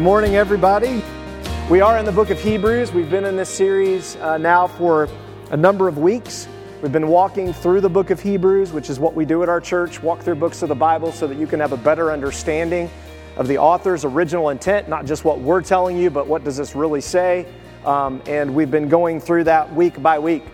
Good morning, everybody. We are in the book of Hebrews. We've been in this series uh, now for a number of weeks. We've been walking through the book of Hebrews, which is what we do at our church walk through books of the Bible so that you can have a better understanding of the author's original intent, not just what we're telling you, but what does this really say. Um, and we've been going through that week by week.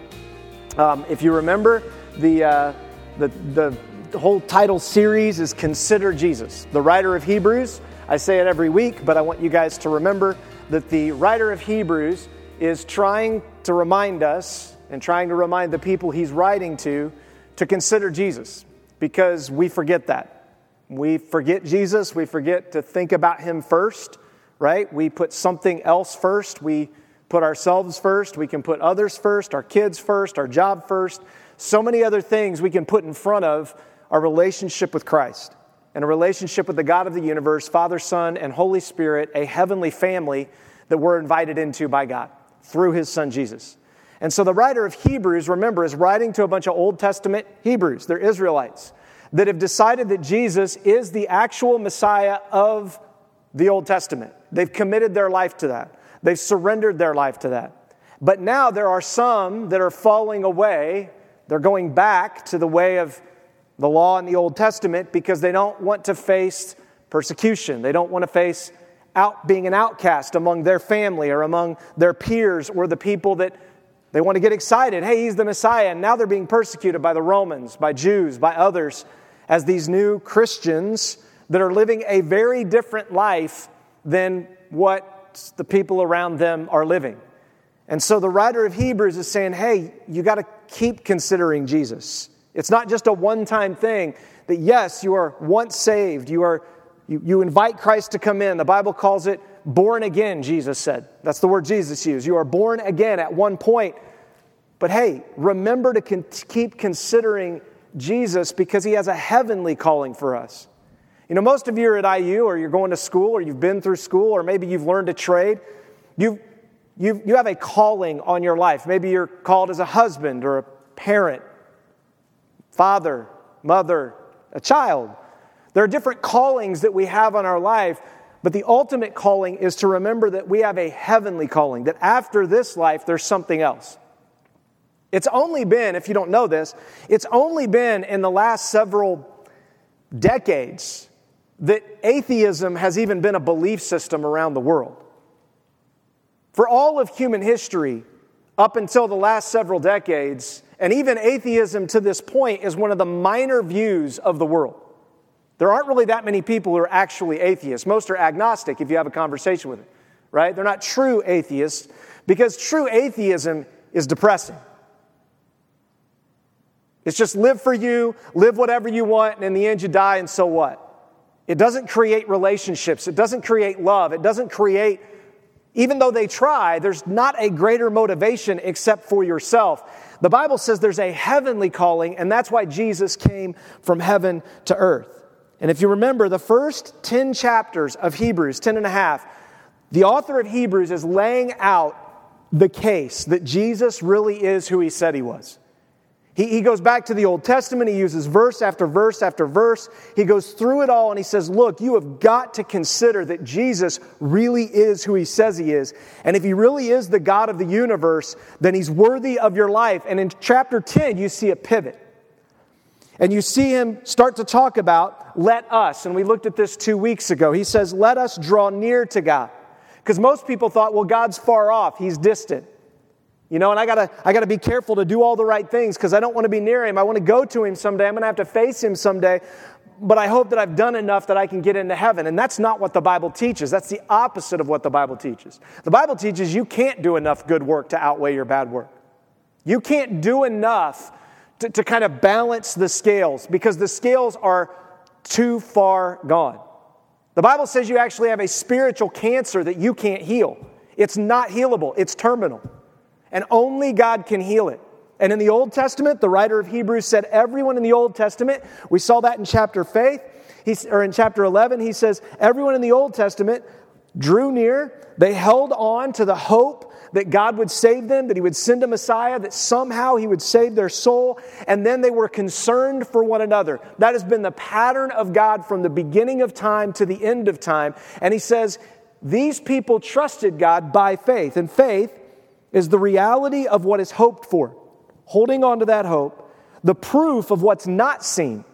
Um, if you remember, the, uh, the, the, the whole title series is Consider Jesus. The writer of Hebrews I say it every week, but I want you guys to remember that the writer of Hebrews is trying to remind us and trying to remind the people he's writing to to consider Jesus because we forget that. We forget Jesus, we forget to think about him first, right? We put something else first. We put ourselves first. We can put others first, our kids first, our job first. So many other things we can put in front of our relationship with Christ and a relationship with the God of the universe, Father, Son, and Holy Spirit, a heavenly family that we're invited into by God through his son Jesus. And so the writer of Hebrews, remember, is writing to a bunch of Old Testament Hebrews. They're Israelites that have decided that Jesus is the actual Messiah of the Old Testament. They've committed their life to that, they've surrendered their life to that. But now there are some that are falling away. They're going back to the way of the law in the Old Testament because they don't want to face persecution. They don't want to face out being an outcast among their family or among their peers or the people that they want to get excited. Hey, he's the Messiah. And now they're being persecuted by the Romans, by Jews, by others as these new Christians that are living a very different life than what the people around them are living. And so the writer of Hebrews is saying, hey, you got to keep considering Jesus. It's not just a one time thing that, yes, you are once saved, you, are, you, you invite Christ to come in. The Bible calls it born again, Jesus said. That's the word Jesus used. You are born again at one point. But hey, remember to con- keep considering Jesus because he has a heavenly calling for us. You know, most of you are at IU or you're going to school or you've been through school or maybe you've learned a trade. You've, you you have a calling on your life. Maybe you're called as a husband or a parent father, mother, a child. There are different callings that we have on our life, but the ultimate calling is to remember that we have a heavenly calling, that after this life, there's something else. It's only been, if you don't know this, it's only been in the last several decades that atheism has even been a belief system around the world. For all of human history, up until the last several decades, and even atheism to this point is one of the minor views of the world. There aren't really that many people who are actually atheists. Most are agnostic if you have a conversation with them, right? They're not true atheists because true atheism is depressing. It's just live for you, live whatever you want, and in the end you die, and so what? It doesn't create relationships, it doesn't create love, it doesn't create, even though they try, there's not a greater motivation except for yourself. The Bible says there's a heavenly calling, and that's why Jesus came from heaven to earth. And if you remember the first 10 chapters of Hebrews, 10 and a half, the author of Hebrews is laying out the case that Jesus really is who he said he was. He, he goes back to the Old Testament. He uses verse after verse after verse. He goes through it all and he says, Look, you have got to consider that Jesus really is who he says he is. And if he really is the God of the universe, then he's worthy of your life. And in chapter 10, you see a pivot. And you see him start to talk about let us. And we looked at this two weeks ago. He says, Let us draw near to God. Because most people thought, well, God's far off, he's distant. You know, and I gotta, I gotta be careful to do all the right things because I don't want to be near him. I want to go to him someday. I'm gonna have to face him someday. But I hope that I've done enough that I can get into heaven. And that's not what the Bible teaches. That's the opposite of what the Bible teaches. The Bible teaches you can't do enough good work to outweigh your bad work. You can't do enough to, to kind of balance the scales because the scales are too far gone. The Bible says you actually have a spiritual cancer that you can't heal. It's not healable, it's terminal and only God can heal it. And in the Old Testament, the writer of Hebrews said, everyone in the Old Testament, we saw that in chapter faith, or in chapter 11, he says, everyone in the Old Testament drew near, they held on to the hope that God would save them, that He would send a Messiah, that somehow He would save their soul, and then they were concerned for one another. That has been the pattern of God from the beginning of time to the end of time. And He says, these people trusted God by faith. And faith is the reality of what is hoped for, holding on to that hope, the proof of what's not seen.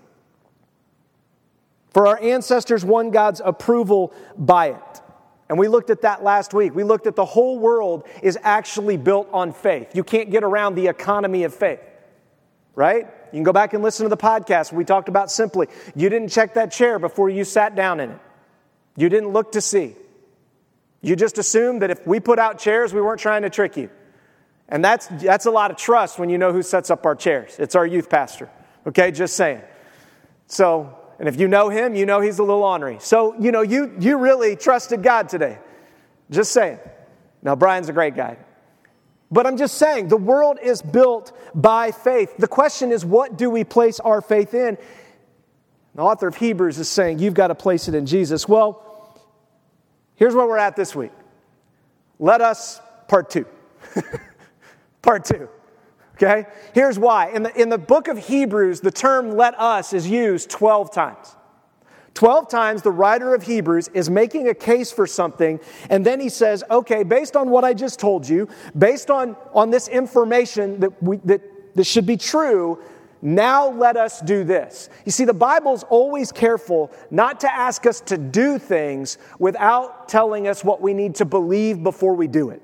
For our ancestors won God's approval by it. And we looked at that last week. We looked at the whole world is actually built on faith. You can't get around the economy of faith, right? You can go back and listen to the podcast. We talked about simply, you didn't check that chair before you sat down in it. You didn't look to see. You just assumed that if we put out chairs, we weren't trying to trick you. And that's, that's a lot of trust when you know who sets up our chairs. It's our youth pastor. Okay, just saying. So, and if you know him, you know he's a little ornery. So, you know, you, you really trusted God today. Just saying. Now, Brian's a great guy. But I'm just saying, the world is built by faith. The question is, what do we place our faith in? The author of Hebrews is saying, you've got to place it in Jesus. Well, Here's where we're at this week. Let us, part two. part two. Okay? Here's why. In the, in the book of Hebrews, the term let us is used 12 times. 12 times the writer of Hebrews is making a case for something, and then he says, okay, based on what I just told you, based on, on this information that, we, that, that should be true, now let us do this. You see, the Bible's always careful not to ask us to do things without telling us what we need to believe before we do it.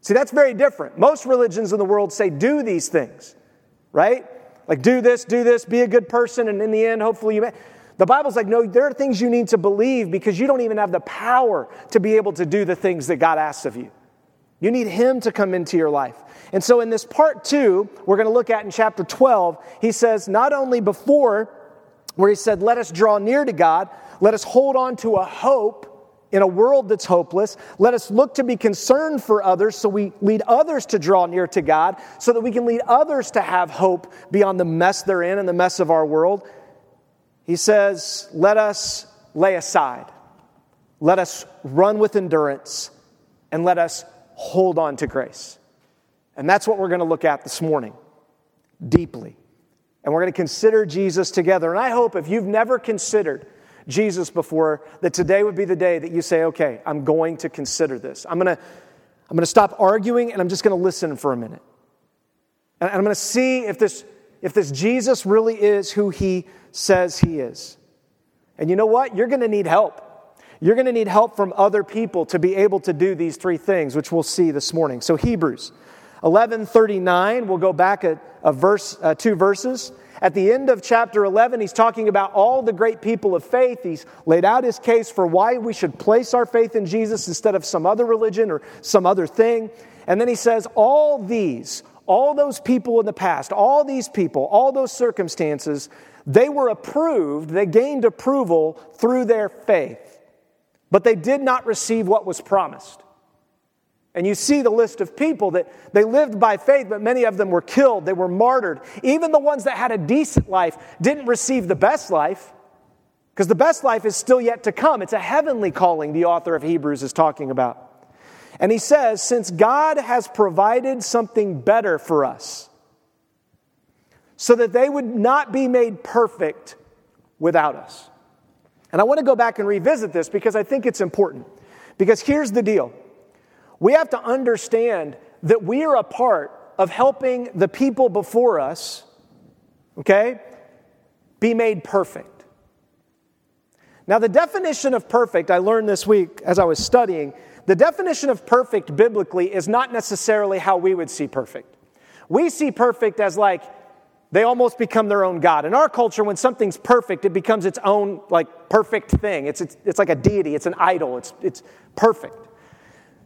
See, that's very different. Most religions in the world say, do these things, right? Like, do this, do this, be a good person, and in the end, hopefully you may. The Bible's like, no, there are things you need to believe because you don't even have the power to be able to do the things that God asks of you. You need Him to come into your life. And so, in this part two, we're going to look at in chapter 12, he says, not only before, where he said, Let us draw near to God, let us hold on to a hope in a world that's hopeless. Let us look to be concerned for others so we lead others to draw near to God, so that we can lead others to have hope beyond the mess they're in and the mess of our world. He says, Let us lay aside, let us run with endurance, and let us hold on to grace. And that's what we're going to look at this morning deeply. And we're going to consider Jesus together. And I hope if you've never considered Jesus before, that today would be the day that you say, okay, I'm going to consider this. I'm going to, I'm going to stop arguing and I'm just going to listen for a minute. And I'm going to see if this, if this Jesus really is who he says he is. And you know what? You're going to need help. You're going to need help from other people to be able to do these three things, which we'll see this morning. So, Hebrews 1139, we'll go back a, a verse, uh, two verses. At the end of chapter 11, he's talking about all the great people of faith. He's laid out his case for why we should place our faith in Jesus instead of some other religion or some other thing. And then he says, All these, all those people in the past, all these people, all those circumstances, they were approved, they gained approval through their faith. But they did not receive what was promised. And you see the list of people that they lived by faith, but many of them were killed, they were martyred. Even the ones that had a decent life didn't receive the best life, because the best life is still yet to come. It's a heavenly calling, the author of Hebrews is talking about. And he says, Since God has provided something better for us, so that they would not be made perfect without us. And I want to go back and revisit this because I think it's important. Because here's the deal we have to understand that we are a part of helping the people before us, okay, be made perfect. Now, the definition of perfect, I learned this week as I was studying, the definition of perfect biblically is not necessarily how we would see perfect. We see perfect as like they almost become their own God. In our culture, when something's perfect, it becomes its own like perfect thing. It's, it's, it's like a deity, it's an idol, it's, it's perfect.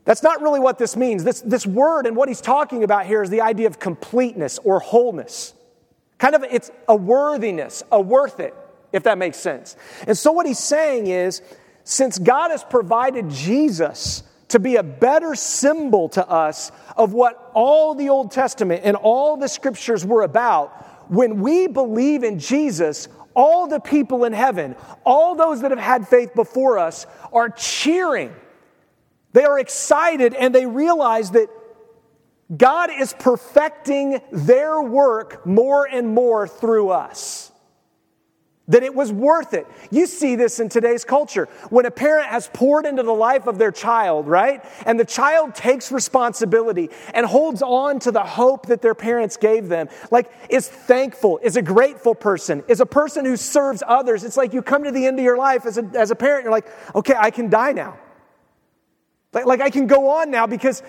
That's not really what this means. This, this word and what he's talking about here is the idea of completeness or wholeness. Kind of, it's a worthiness, a worth it, if that makes sense. And so, what he's saying is, since God has provided Jesus to be a better symbol to us of what all the Old Testament and all the scriptures were about, when we believe in Jesus, all the people in heaven, all those that have had faith before us, are cheering they are excited and they realize that God is perfecting their work more and more through us. that it was worth it. You see this in today's culture. When a parent has poured into the life of their child, right? And the child takes responsibility and holds on to the hope that their parents gave them, like is thankful, is a grateful person, is a person who serves others. It's like you come to the end of your life as a, as a parent, you're like, okay, I can die now. Like, like I can go on now because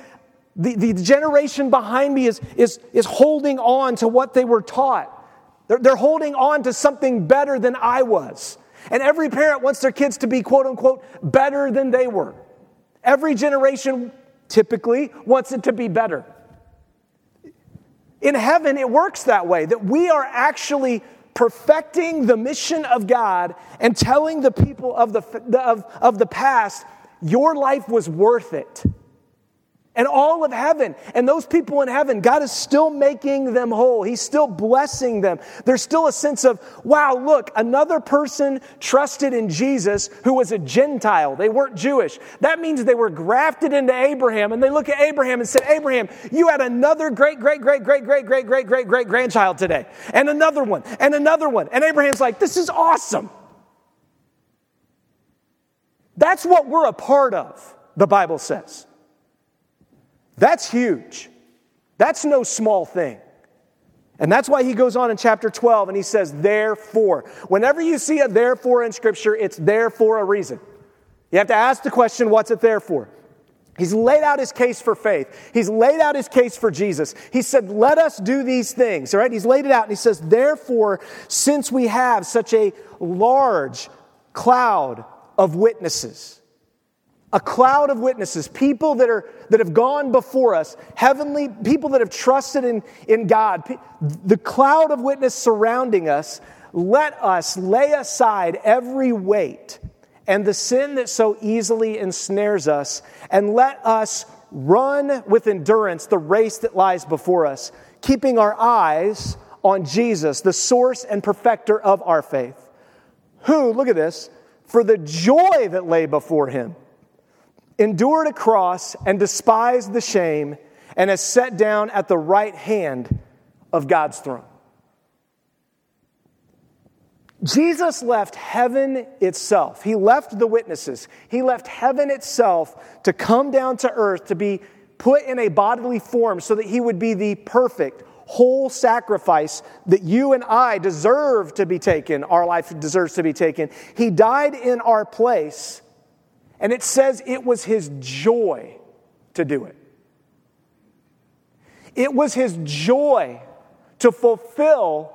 the, the generation behind me is, is, is holding on to what they were taught. They're, they're holding on to something better than I was. And every parent wants their kids to be, quote unquote, better than they were. Every generation typically wants it to be better. In heaven, it works that way that we are actually perfecting the mission of God and telling the people of the, of, of the past, your life was worth it and all of heaven. And those people in heaven, God is still making them whole. He's still blessing them. There's still a sense of, wow, look, another person trusted in Jesus who was a Gentile. They weren't Jewish. That means they were grafted into Abraham. And they look at Abraham and said, Abraham, you had another great, great, great, great, great, great, great, great, great grandchild today. And another one, and another one. And Abraham's like, this is awesome. That's what we're a part of, the Bible says. That's huge. That's no small thing. And that's why he goes on in chapter 12 and he says, therefore. Whenever you see a therefore in Scripture, it's there for a reason. You have to ask the question, what's it there for? He's laid out his case for faith. He's laid out his case for Jesus. He said, Let us do these things. All right? He's laid it out and he says, Therefore, since we have such a large cloud of witnesses, a cloud of witnesses, people that, are, that have gone before us, heavenly people that have trusted in, in God, the cloud of witness surrounding us, let us lay aside every weight and the sin that so easily ensnares us, and let us run with endurance the race that lies before us, keeping our eyes on Jesus, the source and perfecter of our faith, who, look at this, for the joy that lay before him endured a cross and despised the shame and has sat down at the right hand of God's throne. Jesus left heaven itself. He left the witnesses. He left heaven itself to come down to earth to be put in a bodily form so that he would be the perfect, whole sacrifice that you and I deserve to be taken. Our life deserves to be taken. He died in our place and it says it was his joy to do it. It was his joy to fulfill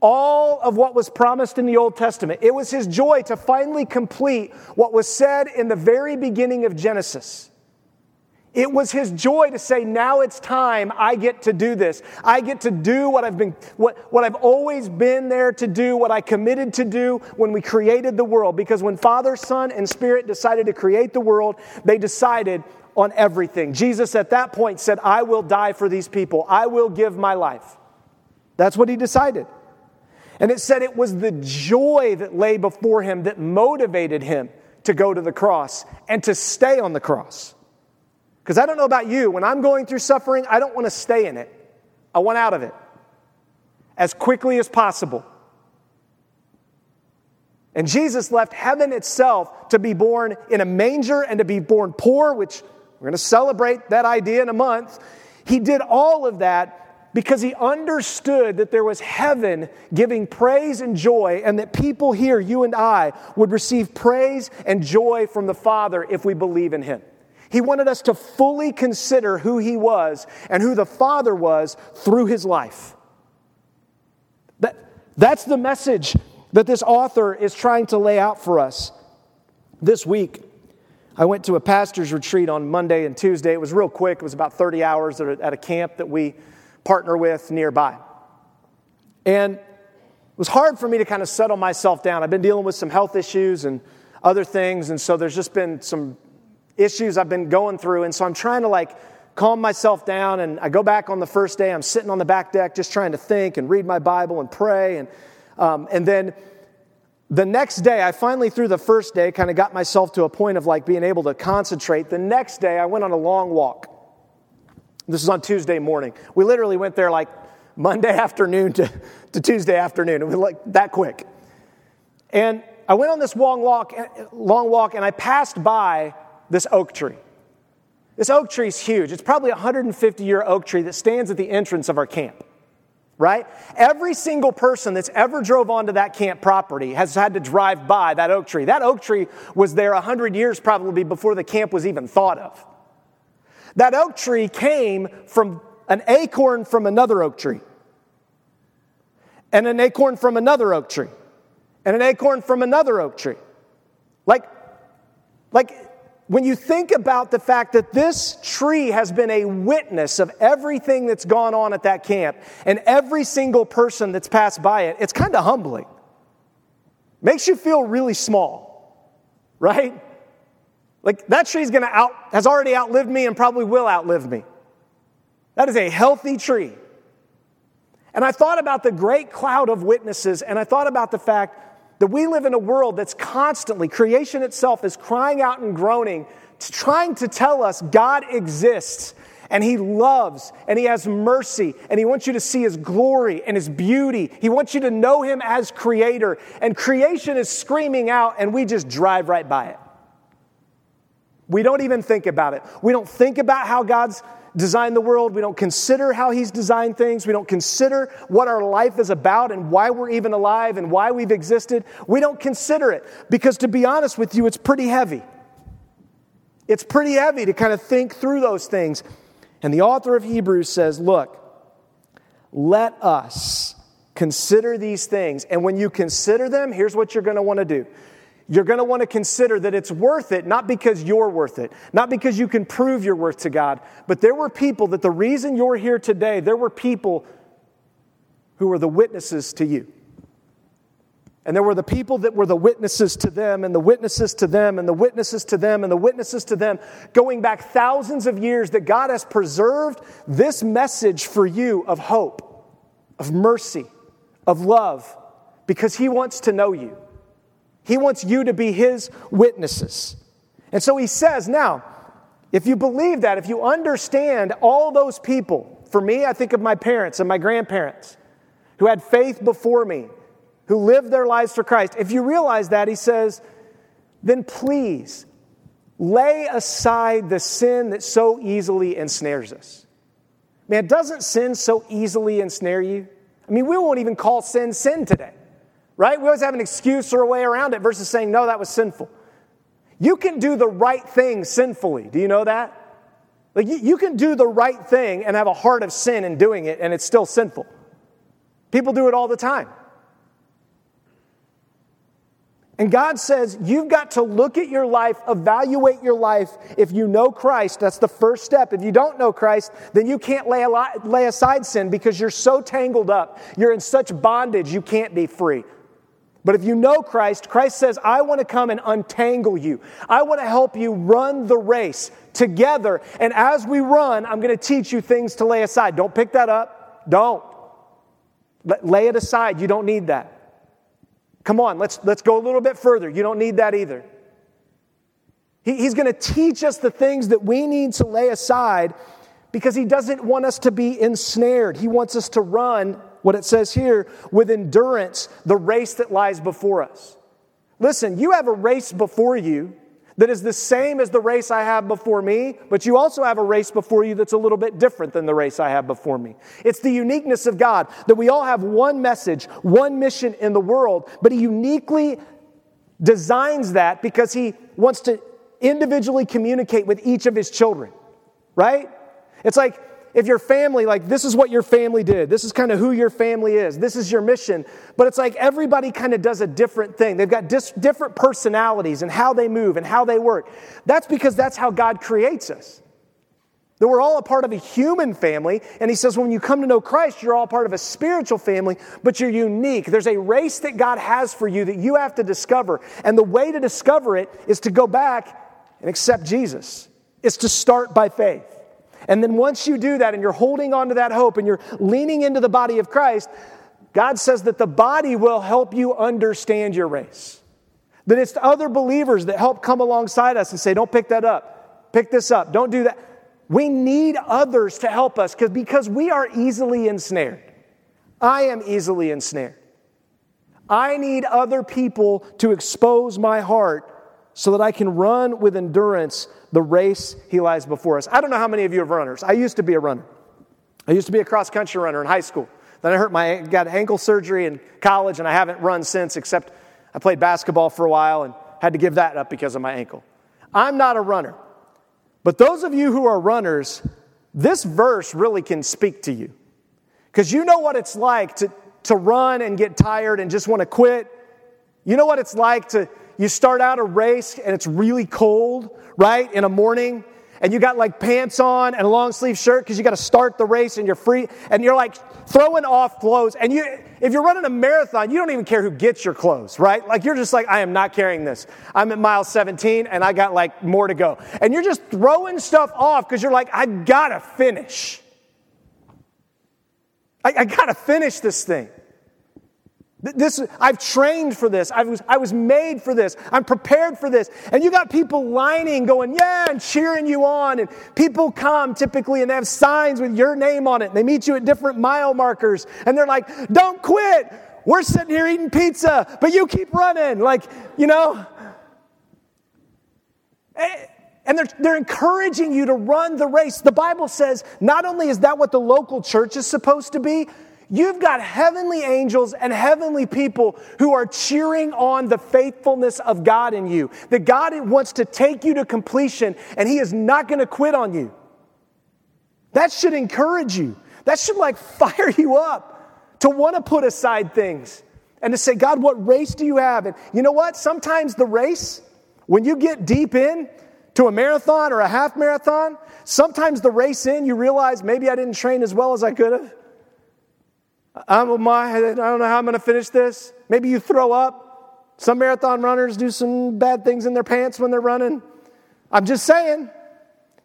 all of what was promised in the Old Testament. It was his joy to finally complete what was said in the very beginning of Genesis. It was his joy to say, now it's time. I get to do this. I get to do what I've been, what, what I've always been there to do, what I committed to do when we created the world. Because when Father, Son, and Spirit decided to create the world, they decided on everything. Jesus at that point said, I will die for these people. I will give my life. That's what he decided. And it said it was the joy that lay before him that motivated him to go to the cross and to stay on the cross. Because I don't know about you, when I'm going through suffering, I don't want to stay in it. I want out of it as quickly as possible. And Jesus left heaven itself to be born in a manger and to be born poor, which we're going to celebrate that idea in a month. He did all of that because he understood that there was heaven giving praise and joy, and that people here, you and I, would receive praise and joy from the Father if we believe in him. He wanted us to fully consider who He was and who the Father was through His life. That, that's the message that this author is trying to lay out for us. This week, I went to a pastor's retreat on Monday and Tuesday. It was real quick, it was about 30 hours at a camp that we partner with nearby. And it was hard for me to kind of settle myself down. I've been dealing with some health issues and other things, and so there's just been some issues I've been going through. And so I'm trying to like calm myself down. And I go back on the first day, I'm sitting on the back deck just trying to think and read my Bible and pray. And, um, and then the next day, I finally, through the first day, kind of got myself to a point of like being able to concentrate. The next day, I went on a long walk. This was on Tuesday morning. We literally went there like Monday afternoon to, to Tuesday afternoon. It was like that quick. And I went on this long walk, long walk and I passed by this oak tree. This oak tree is huge. It's probably a 150 year oak tree that stands at the entrance of our camp, right? Every single person that's ever drove onto that camp property has had to drive by that oak tree. That oak tree was there 100 years probably before the camp was even thought of. That oak tree came from an acorn from another oak tree, and an acorn from another oak tree, and an acorn from another oak tree. Like, like when you think about the fact that this tree has been a witness of everything that's gone on at that camp and every single person that's passed by it, it's kind of humbling. Makes you feel really small, right? Like that tree's gonna out, has already outlived me and probably will outlive me. That is a healthy tree. And I thought about the great cloud of witnesses, and I thought about the fact that we live in a world that's constantly, creation itself is crying out and groaning, trying to tell us God exists and He loves and He has mercy and He wants you to see His glory and His beauty. He wants you to know Him as Creator. And creation is screaming out, and we just drive right by it. We don't even think about it. We don't think about how God's designed the world. We don't consider how He's designed things. We don't consider what our life is about and why we're even alive and why we've existed. We don't consider it because, to be honest with you, it's pretty heavy. It's pretty heavy to kind of think through those things. And the author of Hebrews says, Look, let us consider these things. And when you consider them, here's what you're going to want to do you're going to want to consider that it's worth it, not because you're worth it, not because you can prove your worth to God, but there were people that the reason you're here today, there were people who were the witnesses to you. And there were the people that were the witnesses to them, and the witnesses to them, and the witnesses to them, and the witnesses to them, going back thousands of years that God has preserved this message for you of hope, of mercy, of love, because He wants to know you. He wants you to be his witnesses. And so he says, now, if you believe that, if you understand all those people, for me, I think of my parents and my grandparents who had faith before me, who lived their lives for Christ. If you realize that, he says, then please lay aside the sin that so easily ensnares us. Man, doesn't sin so easily ensnare you? I mean, we won't even call sin sin today right? We always have an excuse or a way around it versus saying, no, that was sinful. You can do the right thing sinfully. Do you know that? Like, you can do the right thing and have a heart of sin in doing it, and it's still sinful. People do it all the time. And God says, you've got to look at your life, evaluate your life. If you know Christ, that's the first step. If you don't know Christ, then you can't lay, lay aside sin because you're so tangled up. You're in such bondage, you can't be free. But if you know Christ, Christ says, I want to come and untangle you. I want to help you run the race together. And as we run, I'm going to teach you things to lay aside. Don't pick that up. Don't. Lay it aside. You don't need that. Come on, let's, let's go a little bit further. You don't need that either. He, he's going to teach us the things that we need to lay aside because he doesn't want us to be ensnared. He wants us to run what it says here with endurance, the race that lies before us. Listen, you have a race before you that is the same as the race I have before me, but you also have a race before you that's a little bit different than the race I have before me. It's the uniqueness of God that we all have one message, one mission in the world, but He uniquely designs that because He wants to individually communicate with each of His children, right? It's like if your family, like, this is what your family did, this is kind of who your family is, this is your mission, but it's like everybody kind of does a different thing. They've got dis- different personalities and how they move and how they work. That's because that's how God creates us. That we're all a part of a human family, and He says when you come to know Christ, you're all part of a spiritual family, but you're unique. There's a race that God has for you that you have to discover, and the way to discover it is to go back and accept Jesus. It's to start by faith. And then once you do that and you're holding on to that hope and you're leaning into the body of Christ, God says that the body will help you understand your race. That it's other believers that help come alongside us and say, don't pick that up, pick this up, don't do that. We need others to help us because we are easily ensnared. I am easily ensnared. I need other people to expose my heart so that I can run with endurance the race he lies before us. I don't know how many of you are runners. I used to be a runner. I used to be a cross country runner in high school. Then I hurt my got ankle surgery in college and I haven't run since except I played basketball for a while and had to give that up because of my ankle. I'm not a runner. But those of you who are runners, this verse really can speak to you. Because you know what it's like to, to run and get tired and just want to quit. You know what it's like to, you start out a race and it's really cold, right, in a morning, and you got like pants on and a long sleeve shirt because you got to start the race and you're free, and you're like throwing off clothes. And you, if you're running a marathon, you don't even care who gets your clothes, right? Like you're just like, I am not carrying this. I'm at mile 17 and I got like more to go. And you're just throwing stuff off because you're like, I gotta finish. I, I gotta finish this thing. This, I've trained for this. I was, I was made for this. I'm prepared for this. And you got people lining, going, yeah, and cheering you on. And people come typically and they have signs with your name on it. They meet you at different mile markers. And they're like, don't quit. We're sitting here eating pizza, but you keep running. Like, you know. Eh, and they're, they're encouraging you to run the race. The Bible says not only is that what the local church is supposed to be, You've got heavenly angels and heavenly people who are cheering on the faithfulness of God in you. That God wants to take you to completion and He is not going to quit on you. That should encourage you. That should like fire you up to want to put aside things and to say, God, what race do you have? And you know what? Sometimes the race, when you get deep in to a marathon or a half marathon, sometimes the race in, you realize maybe I didn't train as well as I could have. I'm my, I don't know how I'm going to finish this. Maybe you throw up. Some marathon runners do some bad things in their pants when they're running. I'm just saying,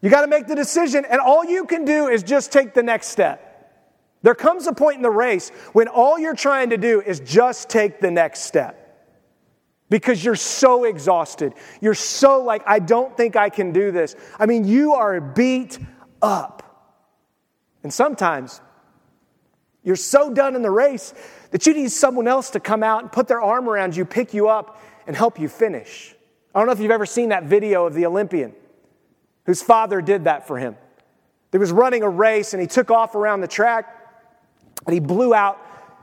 you got to make the decision, and all you can do is just take the next step. There comes a point in the race when all you're trying to do is just take the next step because you're so exhausted. You're so like, I don't think I can do this. I mean, you are beat up. And sometimes you're so done in the race that you need someone else to come out and put their arm around you, pick you up, and help you finish. I don't know if you've ever seen that video of the Olympian whose father did that for him. He was running a race and he took off around the track and he blew out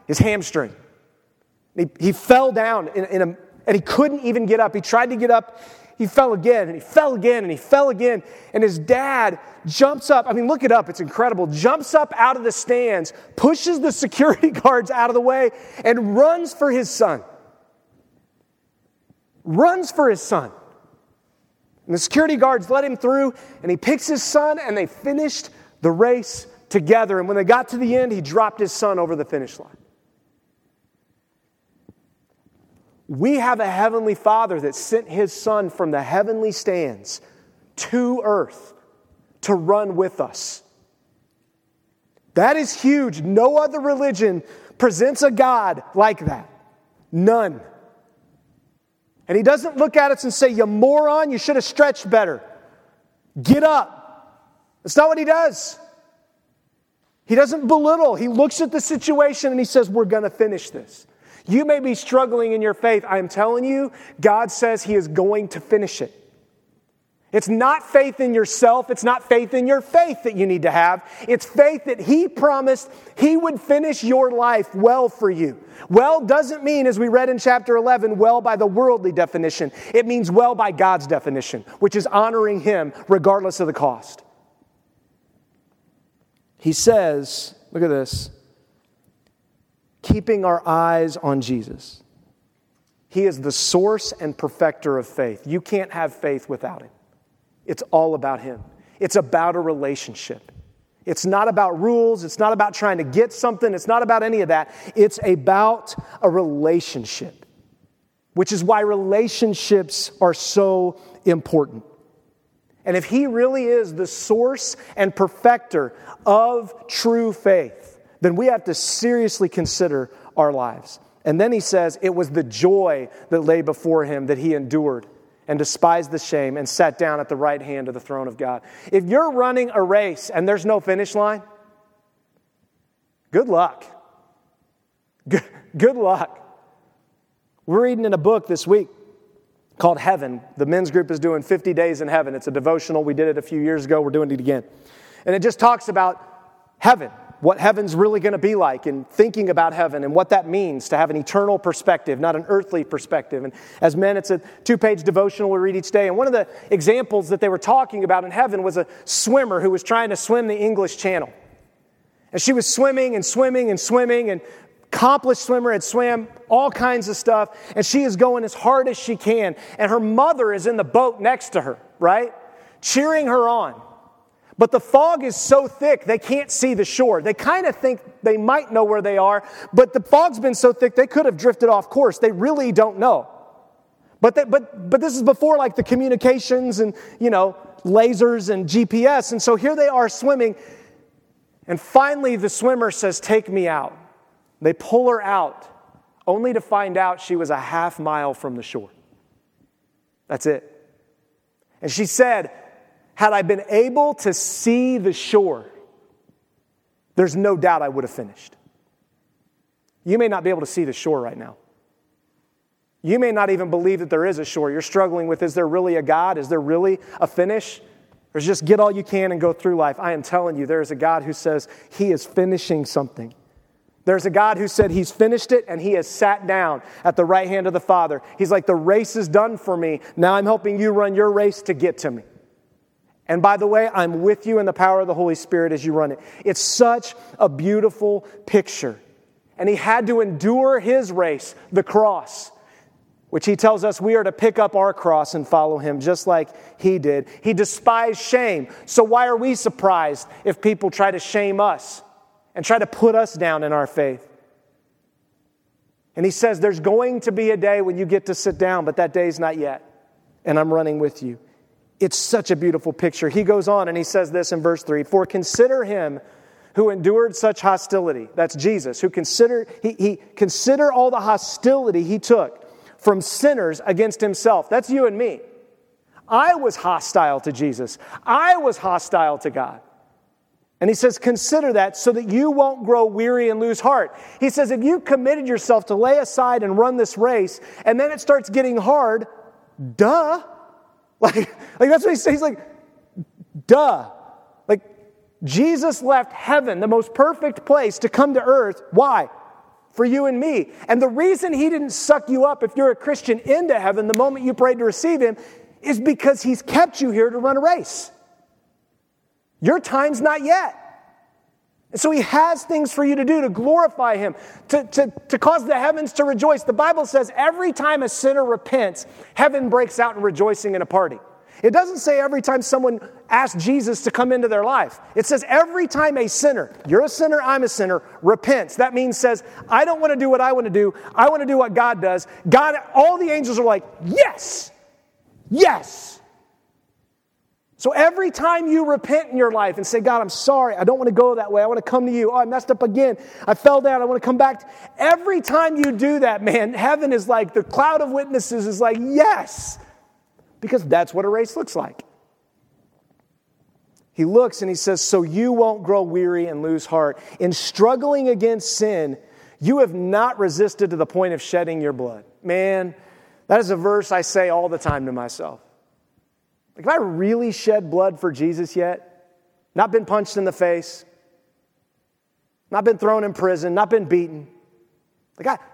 his hamstring. He, he fell down in, in a, and he couldn't even get up. He tried to get up he fell again and he fell again and he fell again. And his dad jumps up. I mean, look it up, it's incredible. Jumps up out of the stands, pushes the security guards out of the way, and runs for his son. Runs for his son. And the security guards let him through, and he picks his son, and they finished the race together. And when they got to the end, he dropped his son over the finish line. We have a heavenly Father that sent his Son from the heavenly stands to earth to run with us. That is huge. No other religion presents a God like that. None. And he doesn't look at us and say, You moron, you should have stretched better. Get up. That's not what he does. He doesn't belittle. He looks at the situation and he says, We're going to finish this. You may be struggling in your faith. I'm telling you, God says He is going to finish it. It's not faith in yourself. It's not faith in your faith that you need to have. It's faith that He promised He would finish your life well for you. Well doesn't mean, as we read in chapter 11, well by the worldly definition. It means well by God's definition, which is honoring Him regardless of the cost. He says, look at this keeping our eyes on Jesus. He is the source and perfecter of faith. You can't have faith without Him. It's all about Him, it's about a relationship. It's not about rules. It's not about trying to get something. It's not about any of that. It's about a relationship, which is why relationships are so important. And if He really is the source and perfecter of true faith, then we have to seriously consider our lives. And then he says, It was the joy that lay before him that he endured and despised the shame and sat down at the right hand of the throne of God. If you're running a race and there's no finish line, good luck. Good, good luck. We're reading in a book this week called Heaven. The men's group is doing 50 Days in Heaven. It's a devotional. We did it a few years ago. We're doing it again. And it just talks about heaven, what heaven's really going to be like, and thinking about heaven and what that means to have an eternal perspective, not an earthly perspective. And as men, it's a two page devotional we read each day. And one of the examples that they were talking about in heaven was a swimmer who was trying to swim the English Channel. And she was swimming and swimming and swimming, and accomplished swimmer, had swam all kinds of stuff, and she is going as hard as she can. And her mother is in the boat next to her, right? Cheering her on. But the fog is so thick they can't see the shore. They kind of think they might know where they are, but the fog's been so thick they could have drifted off course. They really don't know. But, they, but, but this is before like the communications and, you know, lasers and GPS. And so here they are swimming. And finally the swimmer says, Take me out. They pull her out, only to find out she was a half mile from the shore. That's it. And she said, Had I been able to see the shore, there's no doubt I would have finished. You may not be able to see the shore right now. You may not even believe that there is a shore. You're struggling with is there really a God? Is there really a finish? Or just get all you can and go through life. I am telling you, there is a God who says He is finishing something. There's a God who said he's finished it and he has sat down at the right hand of the Father. He's like, the race is done for me. Now I'm helping you run your race to get to me. And by the way, I'm with you in the power of the Holy Spirit as you run it. It's such a beautiful picture. And he had to endure his race, the cross, which he tells us we are to pick up our cross and follow him just like he did. He despised shame. So why are we surprised if people try to shame us? and try to put us down in our faith. And he says, There's going to be a day when you get to sit down, but that day's not yet. And I'm running with you. It's such a beautiful picture. He goes on and he says this in verse 3 For consider him who endured such hostility. That's Jesus, who consider, he, he consider all the hostility he took from sinners against himself. That's you and me. I was hostile to Jesus. I was hostile to God. And he says, consider that so that you won't grow weary and lose heart. He says, if you committed yourself to lay aside and run this race, and then it starts getting hard, duh. Like, like that's what he says. He's like, duh. Like, Jesus left heaven, the most perfect place, to come to earth. Why? For you and me. And the reason he didn't suck you up if you're a Christian into heaven the moment you prayed to receive him is because he's kept you here to run a race. Your time's not yet. And so he has things for you to do to glorify him, to, to, to cause the heavens to rejoice. The Bible says every time a sinner repents, heaven breaks out in rejoicing in a party. It doesn't say every time someone asks Jesus to come into their life. It says every time a sinner, you're a sinner, I'm a sinner, repents. That means says, I don't want to do what I want to do. I want to do what God does. God, all the angels are like, yes, yes. So every time you repent in your life and say, God, I'm sorry, I don't want to go that way, I want to come to you, oh, I messed up again, I fell down, I want to come back. Every time you do that, man, heaven is like, the cloud of witnesses is like, yes, because that's what a race looks like. He looks and he says, So you won't grow weary and lose heart. In struggling against sin, you have not resisted to the point of shedding your blood. Man, that is a verse I say all the time to myself. Like, have I really shed blood for Jesus yet? Not been punched in the face, not been thrown in prison, not been beaten. Like, I,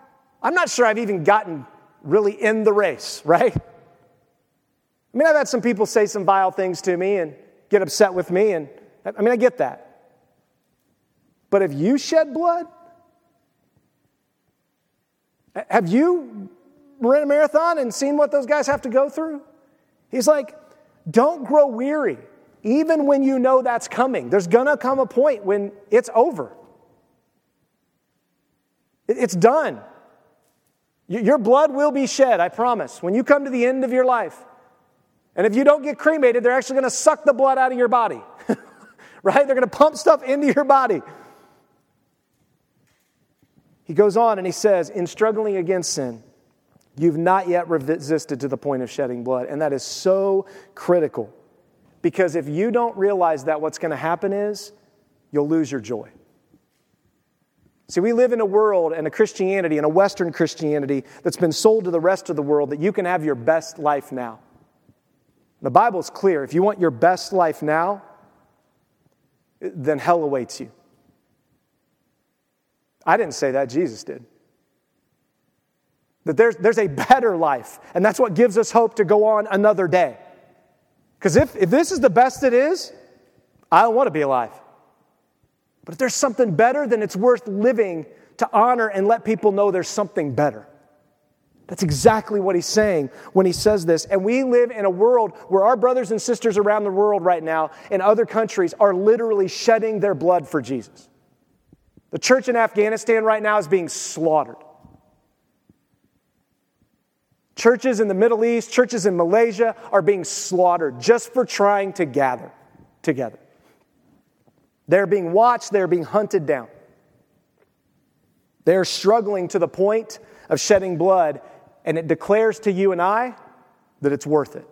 I'm not sure I've even gotten really in the race, right? I mean, I've had some people say some vile things to me and get upset with me, and I mean, I get that. But have you shed blood? Have you run a marathon and seen what those guys have to go through? He's like, don't grow weary, even when you know that's coming. There's gonna come a point when it's over, it's done. Your blood will be shed, I promise, when you come to the end of your life. And if you don't get cremated, they're actually gonna suck the blood out of your body, right? They're gonna pump stuff into your body. He goes on and he says, in struggling against sin, You've not yet resisted to the point of shedding blood. And that is so critical. Because if you don't realize that, what's going to happen is you'll lose your joy. See, we live in a world and a Christianity and a Western Christianity that's been sold to the rest of the world that you can have your best life now. The Bible's clear. If you want your best life now, then hell awaits you. I didn't say that, Jesus did. That there's, there's a better life, and that's what gives us hope to go on another day. Because if, if this is the best it is, I don't want to be alive. But if there's something better, then it's worth living to honor and let people know there's something better. That's exactly what he's saying when he says this. And we live in a world where our brothers and sisters around the world right now in other countries are literally shedding their blood for Jesus. The church in Afghanistan right now is being slaughtered. Churches in the Middle East, churches in Malaysia are being slaughtered just for trying to gather together. They're being watched, they're being hunted down. They're struggling to the point of shedding blood, and it declares to you and I that it's worth it.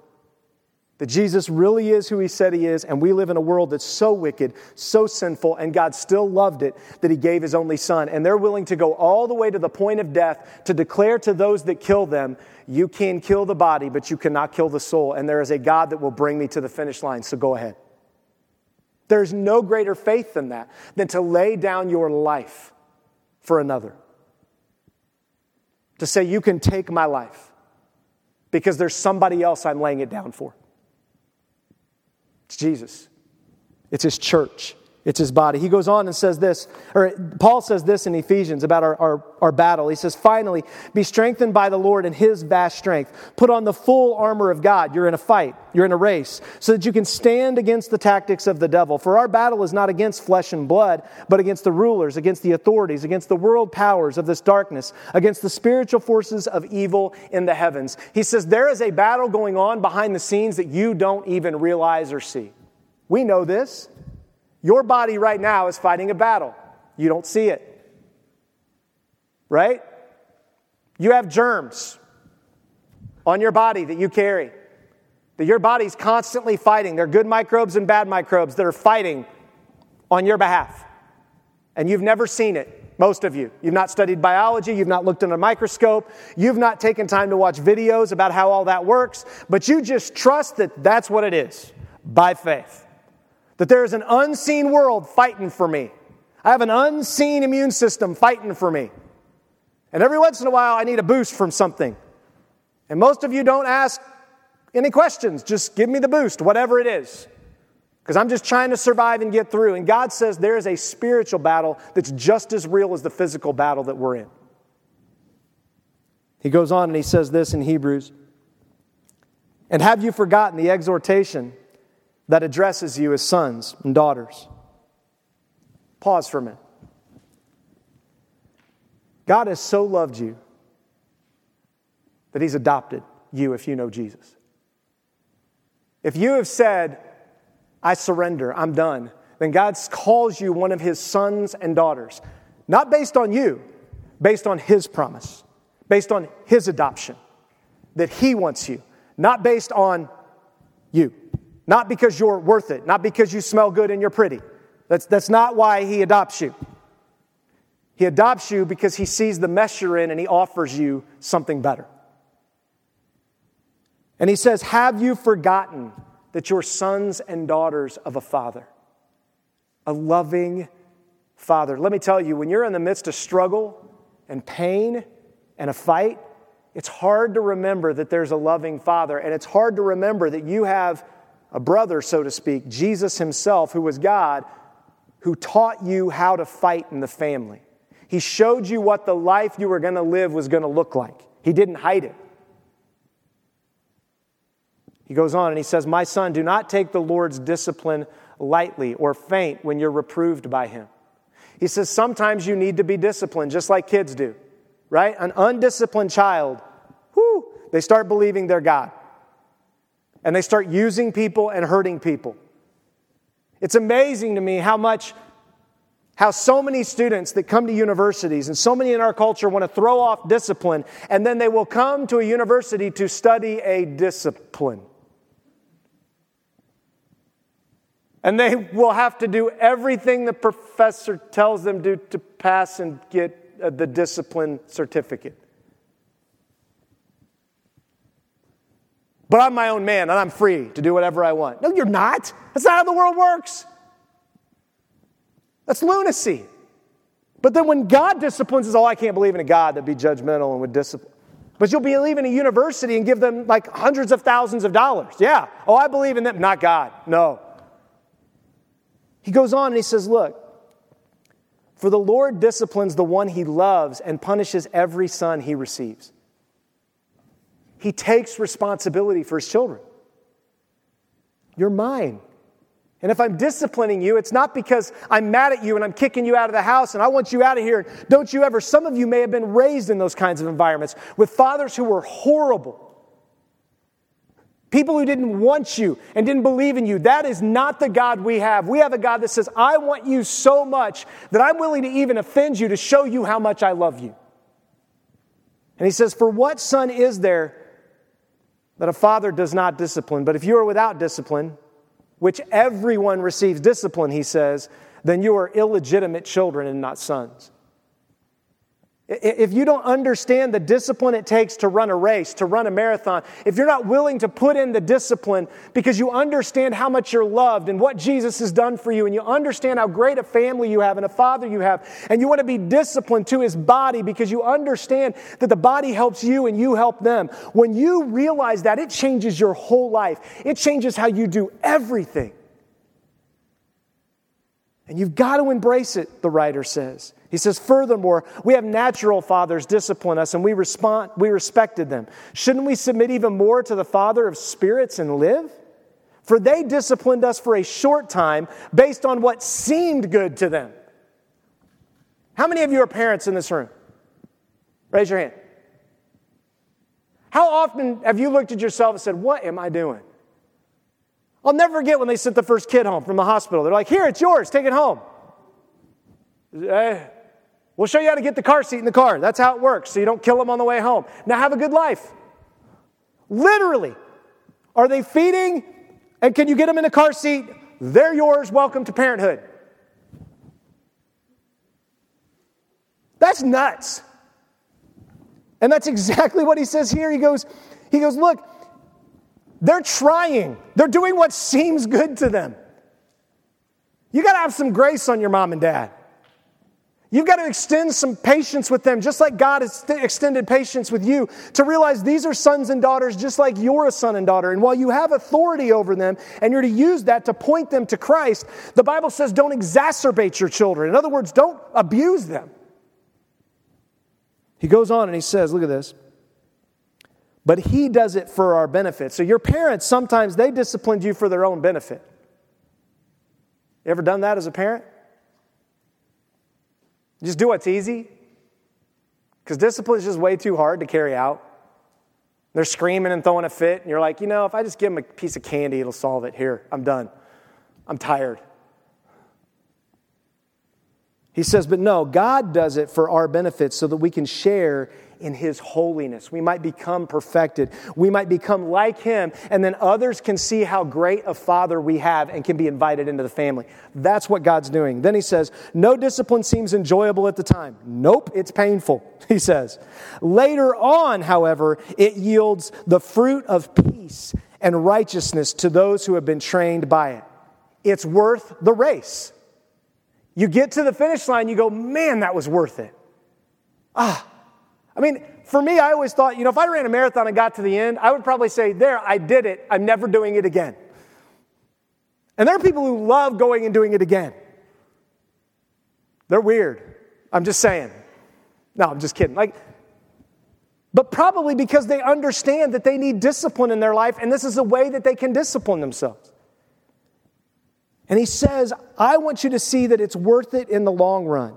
That Jesus really is who he said he is, and we live in a world that's so wicked, so sinful, and God still loved it that he gave his only son. And they're willing to go all the way to the point of death to declare to those that kill them, You can kill the body, but you cannot kill the soul. And there is a God that will bring me to the finish line, so go ahead. There's no greater faith than that, than to lay down your life for another to say, You can take my life because there's somebody else I'm laying it down for. It's Jesus, it's His church. It's his body. He goes on and says this, or Paul says this in Ephesians about our, our, our, battle. He says, Finally, be strengthened by the Lord in his vast strength. Put on the full armor of God. You're in a fight, you're in a race, so that you can stand against the tactics of the devil. For our battle is not against flesh and blood, but against the rulers, against the authorities, against the world powers of this darkness, against the spiritual forces of evil in the heavens. He says, There is a battle going on behind the scenes that you don't even realize or see. We know this. Your body right now is fighting a battle. You don't see it. Right? You have germs on your body that you carry, that your body's constantly fighting. They're good microbes and bad microbes that are fighting on your behalf. And you've never seen it, most of you. You've not studied biology, you've not looked in a microscope, you've not taken time to watch videos about how all that works, but you just trust that that's what it is by faith that there is an unseen world fighting for me. I have an unseen immune system fighting for me. And every once in a while, I need a boost from something. And most of you don't ask any questions. Just give me the boost, whatever it is. Because I'm just trying to survive and get through. And God says there is a spiritual battle that's just as real as the physical battle that we're in. He goes on and he says this in Hebrews. And have you forgotten the exhortation that addresses you as sons and daughters. Pause for a minute. God has so loved you that He's adopted you if you know Jesus. If you have said, I surrender, I'm done, then God calls you one of His sons and daughters, not based on you, based on His promise, based on His adoption, that He wants you, not based on you. Not because you're worth it, not because you smell good and you're pretty. That's, that's not why he adopts you. He adopts you because he sees the mess you're in and he offers you something better. And he says, Have you forgotten that you're sons and daughters of a father? A loving father. Let me tell you, when you're in the midst of struggle and pain and a fight, it's hard to remember that there's a loving father, and it's hard to remember that you have a brother, so to speak, Jesus himself, who was God, who taught you how to fight in the family. He showed you what the life you were going to live was going to look like. He didn't hide it. He goes on and he says, My son, do not take the Lord's discipline lightly or faint when you're reproved by him. He says, Sometimes you need to be disciplined, just like kids do, right? An undisciplined child, whoo, they start believing they're God and they start using people and hurting people. It's amazing to me how much, how so many students that come to universities and so many in our culture want to throw off discipline, and then they will come to a university to study a discipline. And they will have to do everything the professor tells them to, to pass and get uh, the discipline certificate. But I'm my own man and I'm free to do whatever I want. No, you're not. That's not how the world works. That's lunacy. But then when God disciplines us, oh, I can't believe in a God that'd be judgmental and would discipline. But you'll believe in a university and give them like hundreds of thousands of dollars. Yeah. Oh, I believe in them. Not God. No. He goes on and he says, Look, for the Lord disciplines the one he loves and punishes every son he receives. He takes responsibility for his children. You're mine. And if I'm disciplining you, it's not because I'm mad at you and I'm kicking you out of the house and I want you out of here. Don't you ever, some of you may have been raised in those kinds of environments with fathers who were horrible. People who didn't want you and didn't believe in you. That is not the God we have. We have a God that says, I want you so much that I'm willing to even offend you to show you how much I love you. And he says, For what son is there that a father does not discipline? But if you are without discipline, which everyone receives discipline, he says, then you are illegitimate children and not sons. If you don't understand the discipline it takes to run a race, to run a marathon, if you're not willing to put in the discipline because you understand how much you're loved and what Jesus has done for you, and you understand how great a family you have and a father you have, and you want to be disciplined to his body because you understand that the body helps you and you help them, when you realize that, it changes your whole life. It changes how you do everything. And you've got to embrace it, the writer says. He says, Furthermore, we have natural fathers discipline us and we, respond, we respected them. Shouldn't we submit even more to the Father of spirits and live? For they disciplined us for a short time based on what seemed good to them. How many of you are parents in this room? Raise your hand. How often have you looked at yourself and said, What am I doing? I'll never forget when they sent the first kid home from the hospital. They're like, Here, it's yours, take it home. Eh, We'll show you how to get the car seat in the car. That's how it works, so you don't kill them on the way home. Now have a good life. Literally. Are they feeding? And can you get them in the car seat? They're yours. Welcome to parenthood. That's nuts. And that's exactly what he says here. He goes, he goes, look, they're trying. They're doing what seems good to them. You got to have some grace on your mom and dad. You've got to extend some patience with them, just like God has extended patience with you, to realize these are sons and daughters just like you're a son and daughter. And while you have authority over them and you're to use that to point them to Christ, the Bible says don't exacerbate your children. In other words, don't abuse them. He goes on and he says, look at this. But he does it for our benefit. So your parents, sometimes they disciplined you for their own benefit. You ever done that as a parent? Just do what's easy. Because discipline is just way too hard to carry out. They're screaming and throwing a fit, and you're like, you know, if I just give them a piece of candy, it'll solve it. Here, I'm done. I'm tired. He says, but no, God does it for our benefit so that we can share in His holiness. We might become perfected. We might become like Him, and then others can see how great a Father we have and can be invited into the family. That's what God's doing. Then He says, No discipline seems enjoyable at the time. Nope, it's painful, He says. Later on, however, it yields the fruit of peace and righteousness to those who have been trained by it. It's worth the race. You get to the finish line, you go, man, that was worth it. Ah, I mean, for me, I always thought, you know, if I ran a marathon and got to the end, I would probably say, there, I did it. I'm never doing it again. And there are people who love going and doing it again. They're weird. I'm just saying. No, I'm just kidding. Like, but probably because they understand that they need discipline in their life, and this is a way that they can discipline themselves. And he says, I want you to see that it's worth it in the long run.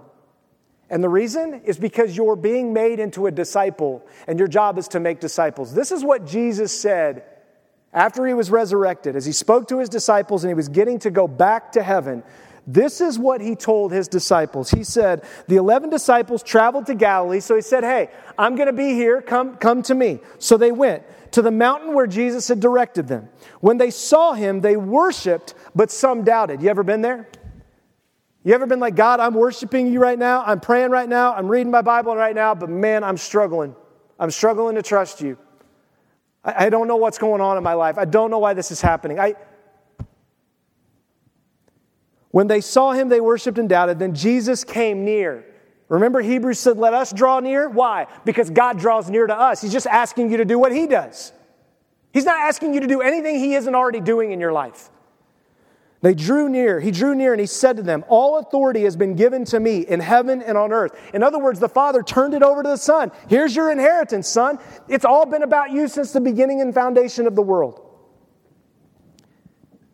And the reason is because you're being made into a disciple, and your job is to make disciples. This is what Jesus said after he was resurrected, as he spoke to his disciples and he was getting to go back to heaven. This is what he told his disciples. He said, The 11 disciples traveled to Galilee, so he said, Hey, I'm going to be here. Come, come to me. So they went. to the mountain where Jesus had directed them. When they saw him, they worshiped, but some doubted. You ever been there? You ever been like, God, I'm worshiping you right now, I'm praying right now, I'm reading my Bible right now, but man, I'm struggling. I'm struggling to trust you. I, I don't know what's going on in my life. I don't know why this is happening. I, when they saw him, they worshiped and doubted. Then Jesus came near. Remember, Hebrews said, Let us draw near? Why? Because God draws near to us. He's just asking you to do what He does. He's not asking you to do anything He isn't already doing in your life. They drew near. He drew near and he said to them, All authority has been given to me in heaven and on earth. In other words, the Father turned it over to the Son. Here's your inheritance, Son. It's all been about you since the beginning and foundation of the world.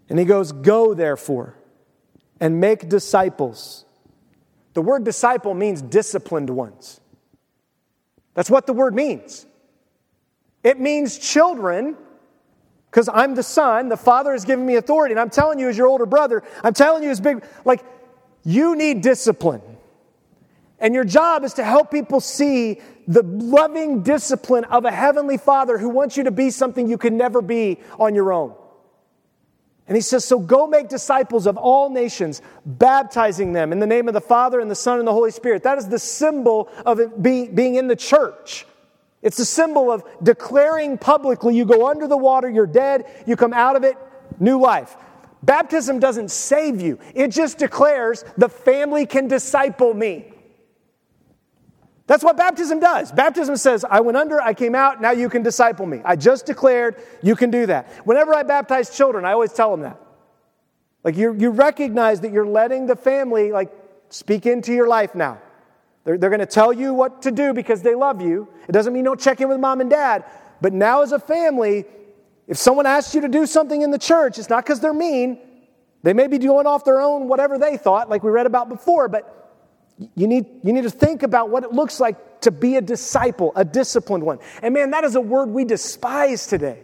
And he goes, Go therefore and make disciples. The word disciple means disciplined ones. That's what the word means. It means children because I'm the son, the father has given me authority. And I'm telling you, as your older brother, I'm telling you, as big, like, you need discipline. And your job is to help people see the loving discipline of a heavenly father who wants you to be something you can never be on your own. And he says, So go make disciples of all nations, baptizing them in the name of the Father and the Son and the Holy Spirit. That is the symbol of being in the church. It's a symbol of declaring publicly you go under the water, you're dead, you come out of it, new life. Baptism doesn't save you, it just declares the family can disciple me. That's what baptism does. Baptism says, I went under, I came out, now you can disciple me. I just declared you can do that. Whenever I baptize children, I always tell them that. Like you, you recognize that you're letting the family like speak into your life now. They're, they're going to tell you what to do because they love you. It doesn't mean don't check in with mom and dad. But now, as a family, if someone asks you to do something in the church, it's not because they're mean. They may be doing off their own whatever they thought, like we read about before, but you need, you need to think about what it looks like to be a disciple, a disciplined one. And man, that is a word we despise today.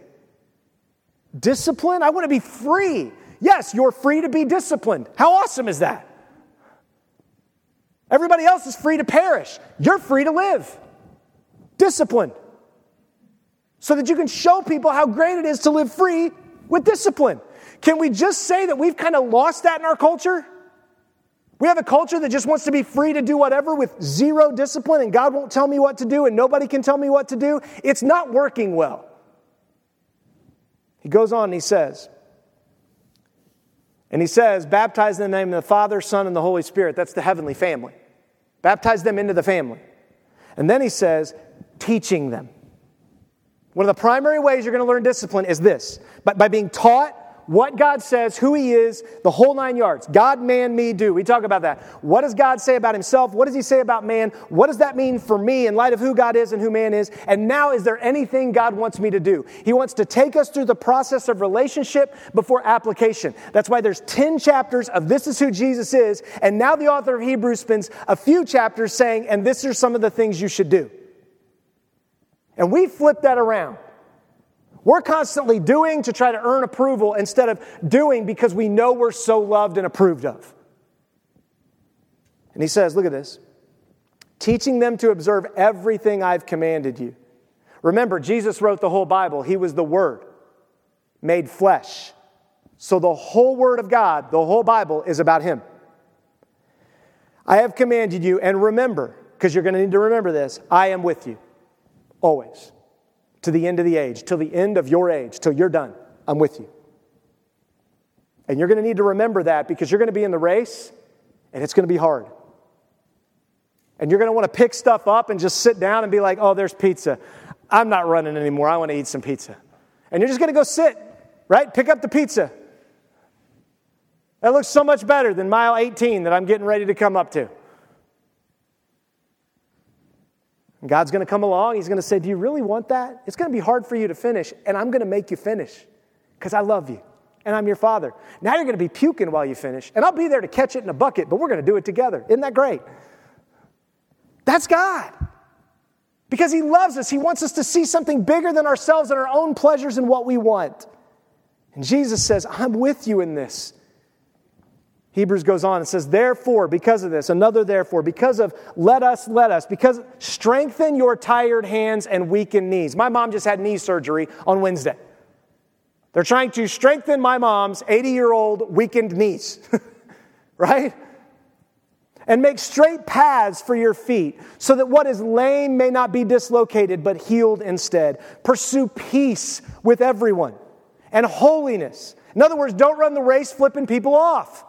Discipline? I want to be free. Yes, you're free to be disciplined. How awesome is that? Everybody else is free to perish. You're free to live. Discipline. So that you can show people how great it is to live free with discipline. Can we just say that we've kind of lost that in our culture? We have a culture that just wants to be free to do whatever with zero discipline, and God won't tell me what to do, and nobody can tell me what to do. It's not working well. He goes on and he says, and he says, baptize in the name of the Father, Son, and the Holy Spirit. That's the heavenly family. Baptize them into the family. And then he says, teaching them. One of the primary ways you're going to learn discipline is this by, by being taught what God says, who He is, the whole nine yards. God, man, me, do. We talk about that. What does God say about Himself? What does He say about man? What does that mean for me in light of who God is and who man is? And now, is there anything God wants me to do? He wants to take us through the process of relationship before application. That's why there's 10 chapters of this is who Jesus is. And now the author of Hebrews spends a few chapters saying, and this are some of the things you should do. And we flip that around. We're constantly doing to try to earn approval instead of doing because we know we're so loved and approved of. And he says, look at this teaching them to observe everything I've commanded you. Remember, Jesus wrote the whole Bible, He was the Word made flesh. So the whole Word of God, the whole Bible, is about Him. I have commanded you, and remember, because you're going to need to remember this, I am with you always to the end of the age, till the end of your age, till you're done. I'm with you. And you're going to need to remember that because you're going to be in the race and it's going to be hard. And you're going to want to pick stuff up and just sit down and be like, oh, there's pizza. I'm not running anymore. I want to eat some pizza. And you're just going to go sit, right? Pick up the pizza. That looks so much better than mile 18 that I'm getting ready to come up to. And God's going to come along. He's going to say, Do you really want that? It's going to be hard for you to finish, and I'm going to make you finish because I love you and I'm your father. Now you're going to be puking while you finish, and I'll be there to catch it in a bucket, but we're going to do it together. Isn't that great? That's God. Because He loves us. He wants us to see something bigger than ourselves and our own pleasures and what we want. And Jesus says, I'm with you in this. Hebrews goes on and says, Therefore, because of this, another therefore, because of let us, let us, because strengthen your tired hands and weakened knees. My mom just had knee surgery on Wednesday. They're trying to strengthen my mom's 80 year old weakened knees, right? And make straight paths for your feet, so that what is lame may not be dislocated, but healed instead. Pursue peace with everyone and holiness. In other words, don't run the race flipping people off.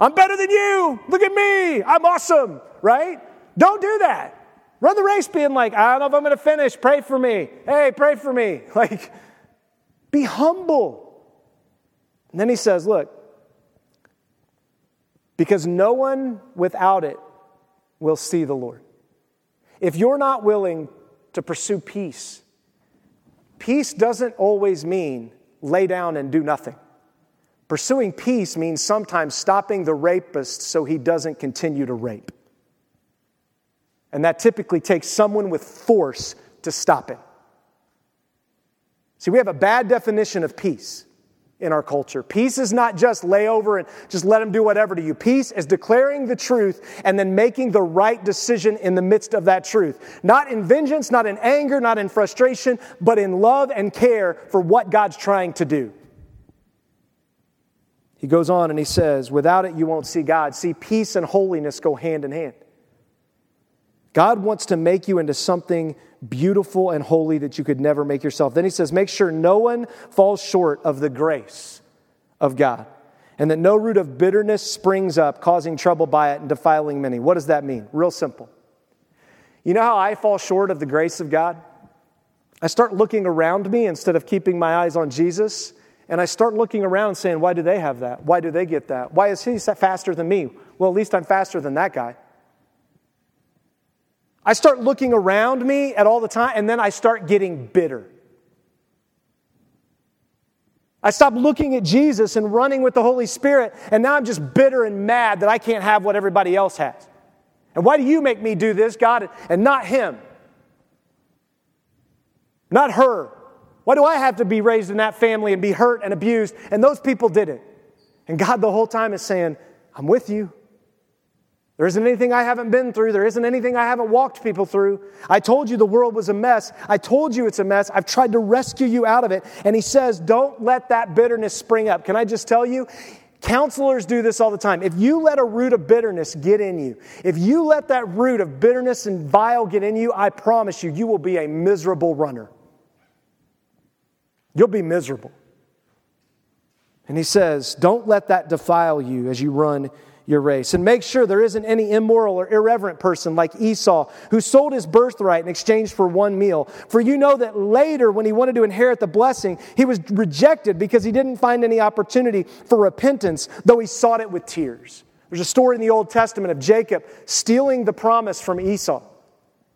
I'm better than you. Look at me. I'm awesome, right? Don't do that. Run the race being like, I don't know if I'm going to finish. Pray for me. Hey, pray for me. Like, be humble. And then he says, Look, because no one without it will see the Lord. If you're not willing to pursue peace, peace doesn't always mean lay down and do nothing. Pursuing peace means sometimes stopping the rapist so he doesn't continue to rape. And that typically takes someone with force to stop it. See, we have a bad definition of peace in our culture. Peace is not just lay over and just let them do whatever to you. Peace is declaring the truth and then making the right decision in the midst of that truth. Not in vengeance, not in anger, not in frustration, but in love and care for what God's trying to do. He goes on and he says, Without it, you won't see God. See, peace and holiness go hand in hand. God wants to make you into something beautiful and holy that you could never make yourself. Then he says, Make sure no one falls short of the grace of God, and that no root of bitterness springs up, causing trouble by it and defiling many. What does that mean? Real simple. You know how I fall short of the grace of God? I start looking around me instead of keeping my eyes on Jesus and I start looking around saying, why do they have that? Why do they get that? Why is he faster than me? Well, at least I'm faster than that guy. I start looking around me at all the time, and then I start getting bitter. I stop looking at Jesus and running with the Holy Spirit, and now I'm just bitter and mad that I can't have what everybody else has. And why do you make me do this, God, and not him? Not her. Why do I have to be raised in that family and be hurt and abused? And those people did it. And God, the whole time, is saying, I'm with you. There isn't anything I haven't been through. There isn't anything I haven't walked people through. I told you the world was a mess. I told you it's a mess. I've tried to rescue you out of it. And He says, Don't let that bitterness spring up. Can I just tell you? Counselors do this all the time. If you let a root of bitterness get in you, if you let that root of bitterness and vile get in you, I promise you, you will be a miserable runner. You'll be miserable. And he says, Don't let that defile you as you run your race. And make sure there isn't any immoral or irreverent person like Esau who sold his birthright in exchange for one meal. For you know that later, when he wanted to inherit the blessing, he was rejected because he didn't find any opportunity for repentance, though he sought it with tears. There's a story in the Old Testament of Jacob stealing the promise from Esau.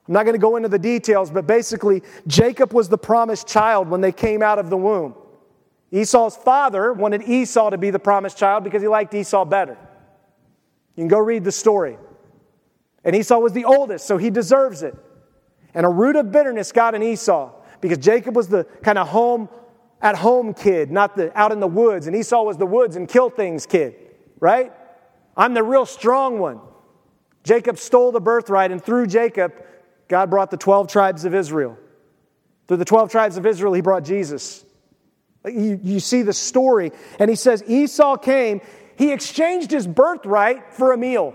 I'm not going to go into the details, but basically, Jacob was the promised child when they came out of the womb. Esau's father wanted Esau to be the promised child because he liked Esau better. You can go read the story. And Esau was the oldest, so he deserves it. And a root of bitterness got in Esau because Jacob was the kind of home at home kid, not the out in the woods. And Esau was the woods and kill things kid, right? I'm the real strong one. Jacob stole the birthright, and through Jacob, God brought the 12 tribes of Israel. Through the 12 tribes of Israel, he brought Jesus. You, you see the story. And he says, Esau came, he exchanged his birthright for a meal.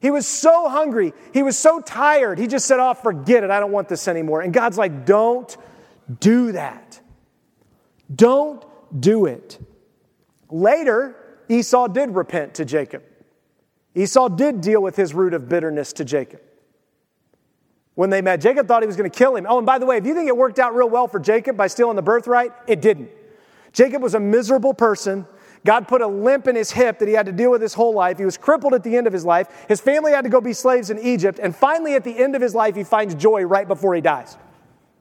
He was so hungry. He was so tired. He just said, Oh, forget it. I don't want this anymore. And God's like, Don't do that. Don't do it. Later, Esau did repent to Jacob. Esau did deal with his root of bitterness to Jacob when they met. Jacob thought he was going to kill him. Oh, and by the way, if you think it worked out real well for Jacob by stealing the birthright, it didn't. Jacob was a miserable person. God put a limp in his hip that he had to deal with his whole life. He was crippled at the end of his life. His family had to go be slaves in Egypt. And finally, at the end of his life, he finds joy right before he dies.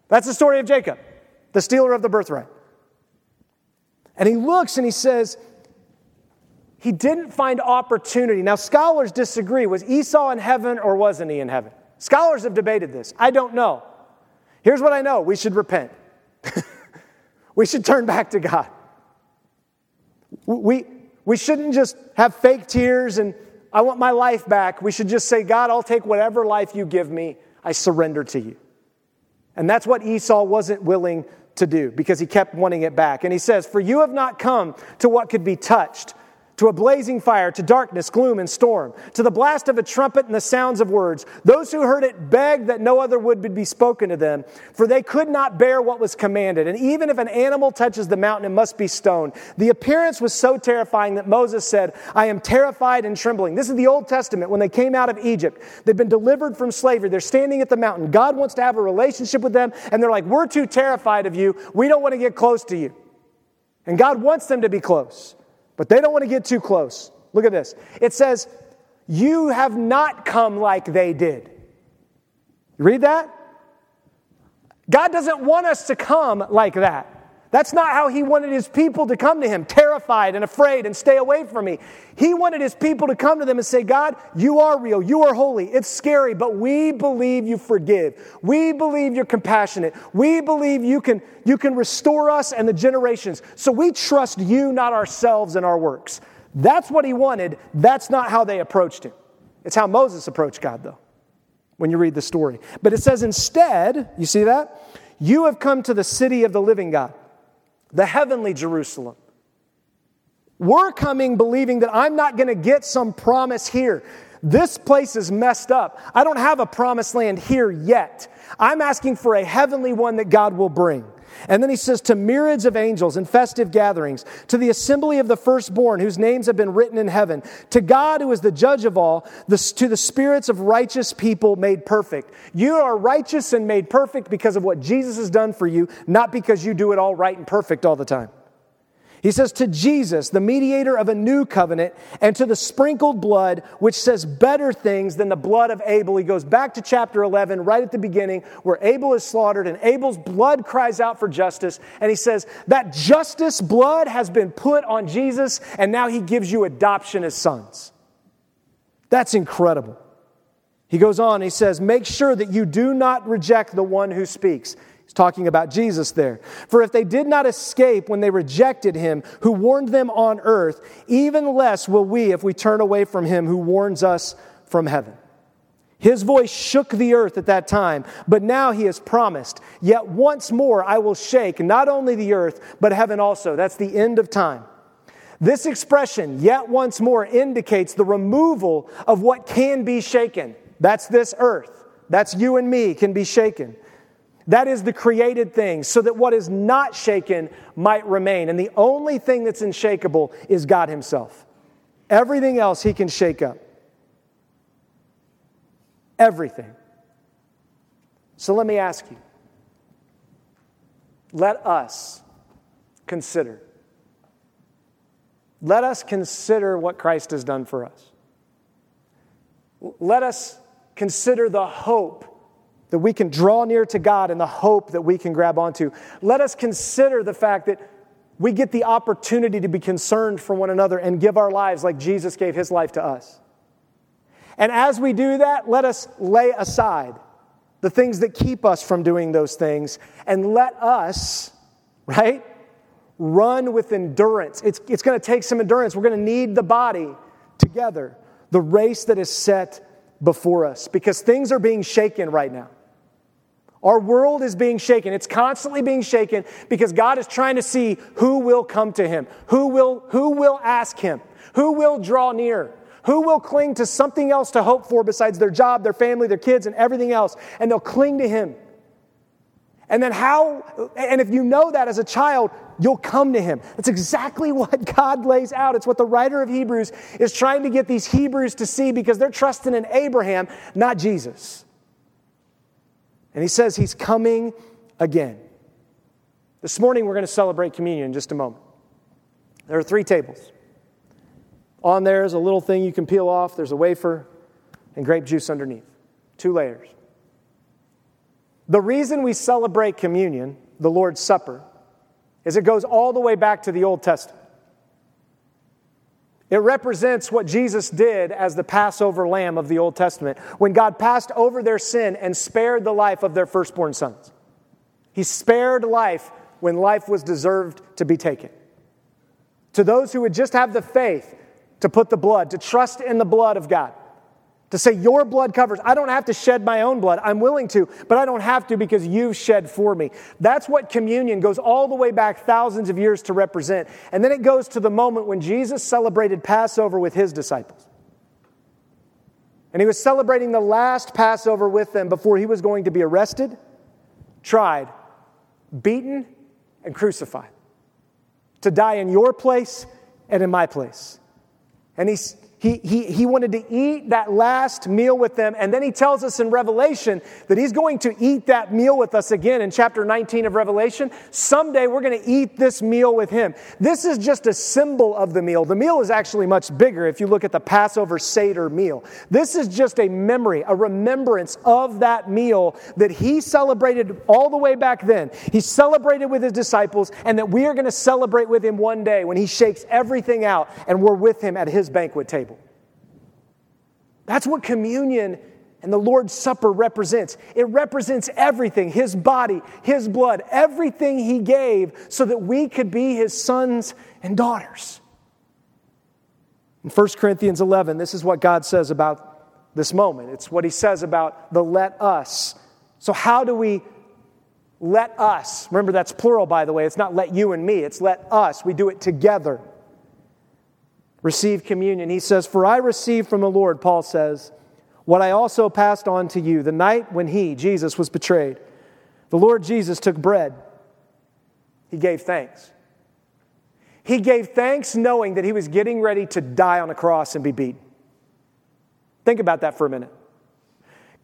That's the story of Jacob, the stealer of the birthright. And he looks and he says, he didn't find opportunity. Now, scholars disagree. Was Esau in heaven or wasn't he in heaven? Scholars have debated this. I don't know. Here's what I know we should repent, we should turn back to God. We, We shouldn't just have fake tears and I want my life back. We should just say, God, I'll take whatever life you give me. I surrender to you. And that's what Esau wasn't willing to do because he kept wanting it back. And he says, For you have not come to what could be touched to a blazing fire, to darkness, gloom, and storm, to the blast of a trumpet and the sounds of words. Those who heard it begged that no other would be spoken to them, for they could not bear what was commanded. And even if an animal touches the mountain, it must be stoned. The appearance was so terrifying that Moses said, I am terrified and trembling. This is the Old Testament when they came out of Egypt. They've been delivered from slavery. They're standing at the mountain. God wants to have a relationship with them, and they're like, We're too terrified of you. We don't want to get close to you. And God wants them to be close. But they don't want to get too close. Look at this. It says, You have not come like they did. You read that? God doesn't want us to come like that. That's not how he wanted his people to come to him, terrified and afraid and stay away from me. He wanted his people to come to them and say, God, you are real, you are holy. It's scary, but we believe you forgive. We believe you're compassionate. We believe you can, you can restore us and the generations. So we trust you, not ourselves and our works. That's what he wanted. That's not how they approached him. It's how Moses approached God, though, when you read the story. But it says, instead, you see that? You have come to the city of the living God the heavenly Jerusalem. We're coming believing that I'm not going to get some promise here. This place is messed up. I don't have a promised land here yet. I'm asking for a heavenly one that God will bring. And then he says, to myriads of angels in festive gatherings, to the assembly of the firstborn whose names have been written in heaven, to God who is the judge of all, to the spirits of righteous people made perfect. You are righteous and made perfect because of what Jesus has done for you, not because you do it all right and perfect all the time. He says, To Jesus, the mediator of a new covenant, and to the sprinkled blood, which says better things than the blood of Abel. He goes back to chapter 11, right at the beginning, where Abel is slaughtered, and Abel's blood cries out for justice. And he says, That justice blood has been put on Jesus, and now he gives you adoption as sons. That's incredible. He goes on, he says, Make sure that you do not reject the one who speaks. He's talking about Jesus there. For if they did not escape when they rejected him who warned them on earth, even less will we if we turn away from him who warns us from heaven. His voice shook the earth at that time, but now he has promised, Yet once more I will shake not only the earth, but heaven also. That's the end of time. This expression, yet once more, indicates the removal of what can be shaken. That's this earth. That's you and me can be shaken. That is the created thing, so that what is not shaken might remain. And the only thing that's unshakable is God Himself. Everything else He can shake up. Everything. So let me ask you let us consider. Let us consider what Christ has done for us. Let us consider the hope that we can draw near to God and the hope that we can grab onto. Let us consider the fact that we get the opportunity to be concerned for one another and give our lives like Jesus gave his life to us. And as we do that, let us lay aside the things that keep us from doing those things and let us, right, run with endurance. It's, it's going to take some endurance. We're going to need the body together, the race that is set before us, because things are being shaken right now. Our world is being shaken. It's constantly being shaken because God is trying to see who will come to him, who will, who will ask him, who will draw near, who will cling to something else to hope for besides their job, their family, their kids, and everything else, and they'll cling to him. And then how, and if you know that as a child, you'll come to him. That's exactly what God lays out. It's what the writer of Hebrews is trying to get these Hebrews to see because they're trusting in Abraham, not Jesus. And he says he's coming again. This morning we're going to celebrate communion in just a moment. There are three tables. On there is a little thing you can peel off, there's a wafer and grape juice underneath. Two layers. The reason we celebrate communion, the Lord's Supper, is it goes all the way back to the Old Testament. It represents what Jesus did as the Passover lamb of the Old Testament when God passed over their sin and spared the life of their firstborn sons. He spared life when life was deserved to be taken. to those who would just have the faith to put the blood, to trust in the blood of God. To say, Your blood covers. I don't have to shed my own blood. I'm willing to, but I don't have to because you've shed for me. That's what communion goes all the way back thousands of years to represent. And then it goes to the moment when Jesus celebrated Passover with his disciples. And he was celebrating the last Passover with them before he was going to be arrested, tried, beaten, and crucified. To die in your place and in my place. And he's he, he, he wanted to eat that last meal with them. And then he tells us in Revelation that he's going to eat that meal with us again in chapter 19 of Revelation. Someday we're going to eat this meal with him. This is just a symbol of the meal. The meal is actually much bigger if you look at the Passover Seder meal. This is just a memory, a remembrance of that meal that he celebrated all the way back then. He celebrated with his disciples, and that we are going to celebrate with him one day when he shakes everything out and we're with him at his banquet table. That's what communion and the Lord's Supper represents. It represents everything His body, His blood, everything He gave so that we could be His sons and daughters. In 1 Corinthians 11, this is what God says about this moment. It's what He says about the let us. So, how do we let us? Remember, that's plural, by the way. It's not let you and me, it's let us. We do it together receive communion. He says, For I received from the Lord, Paul says, what I also passed on to you the night when he, Jesus, was betrayed. The Lord Jesus took bread. He gave thanks. He gave thanks knowing that he was getting ready to die on a cross and be beaten. Think about that for a minute.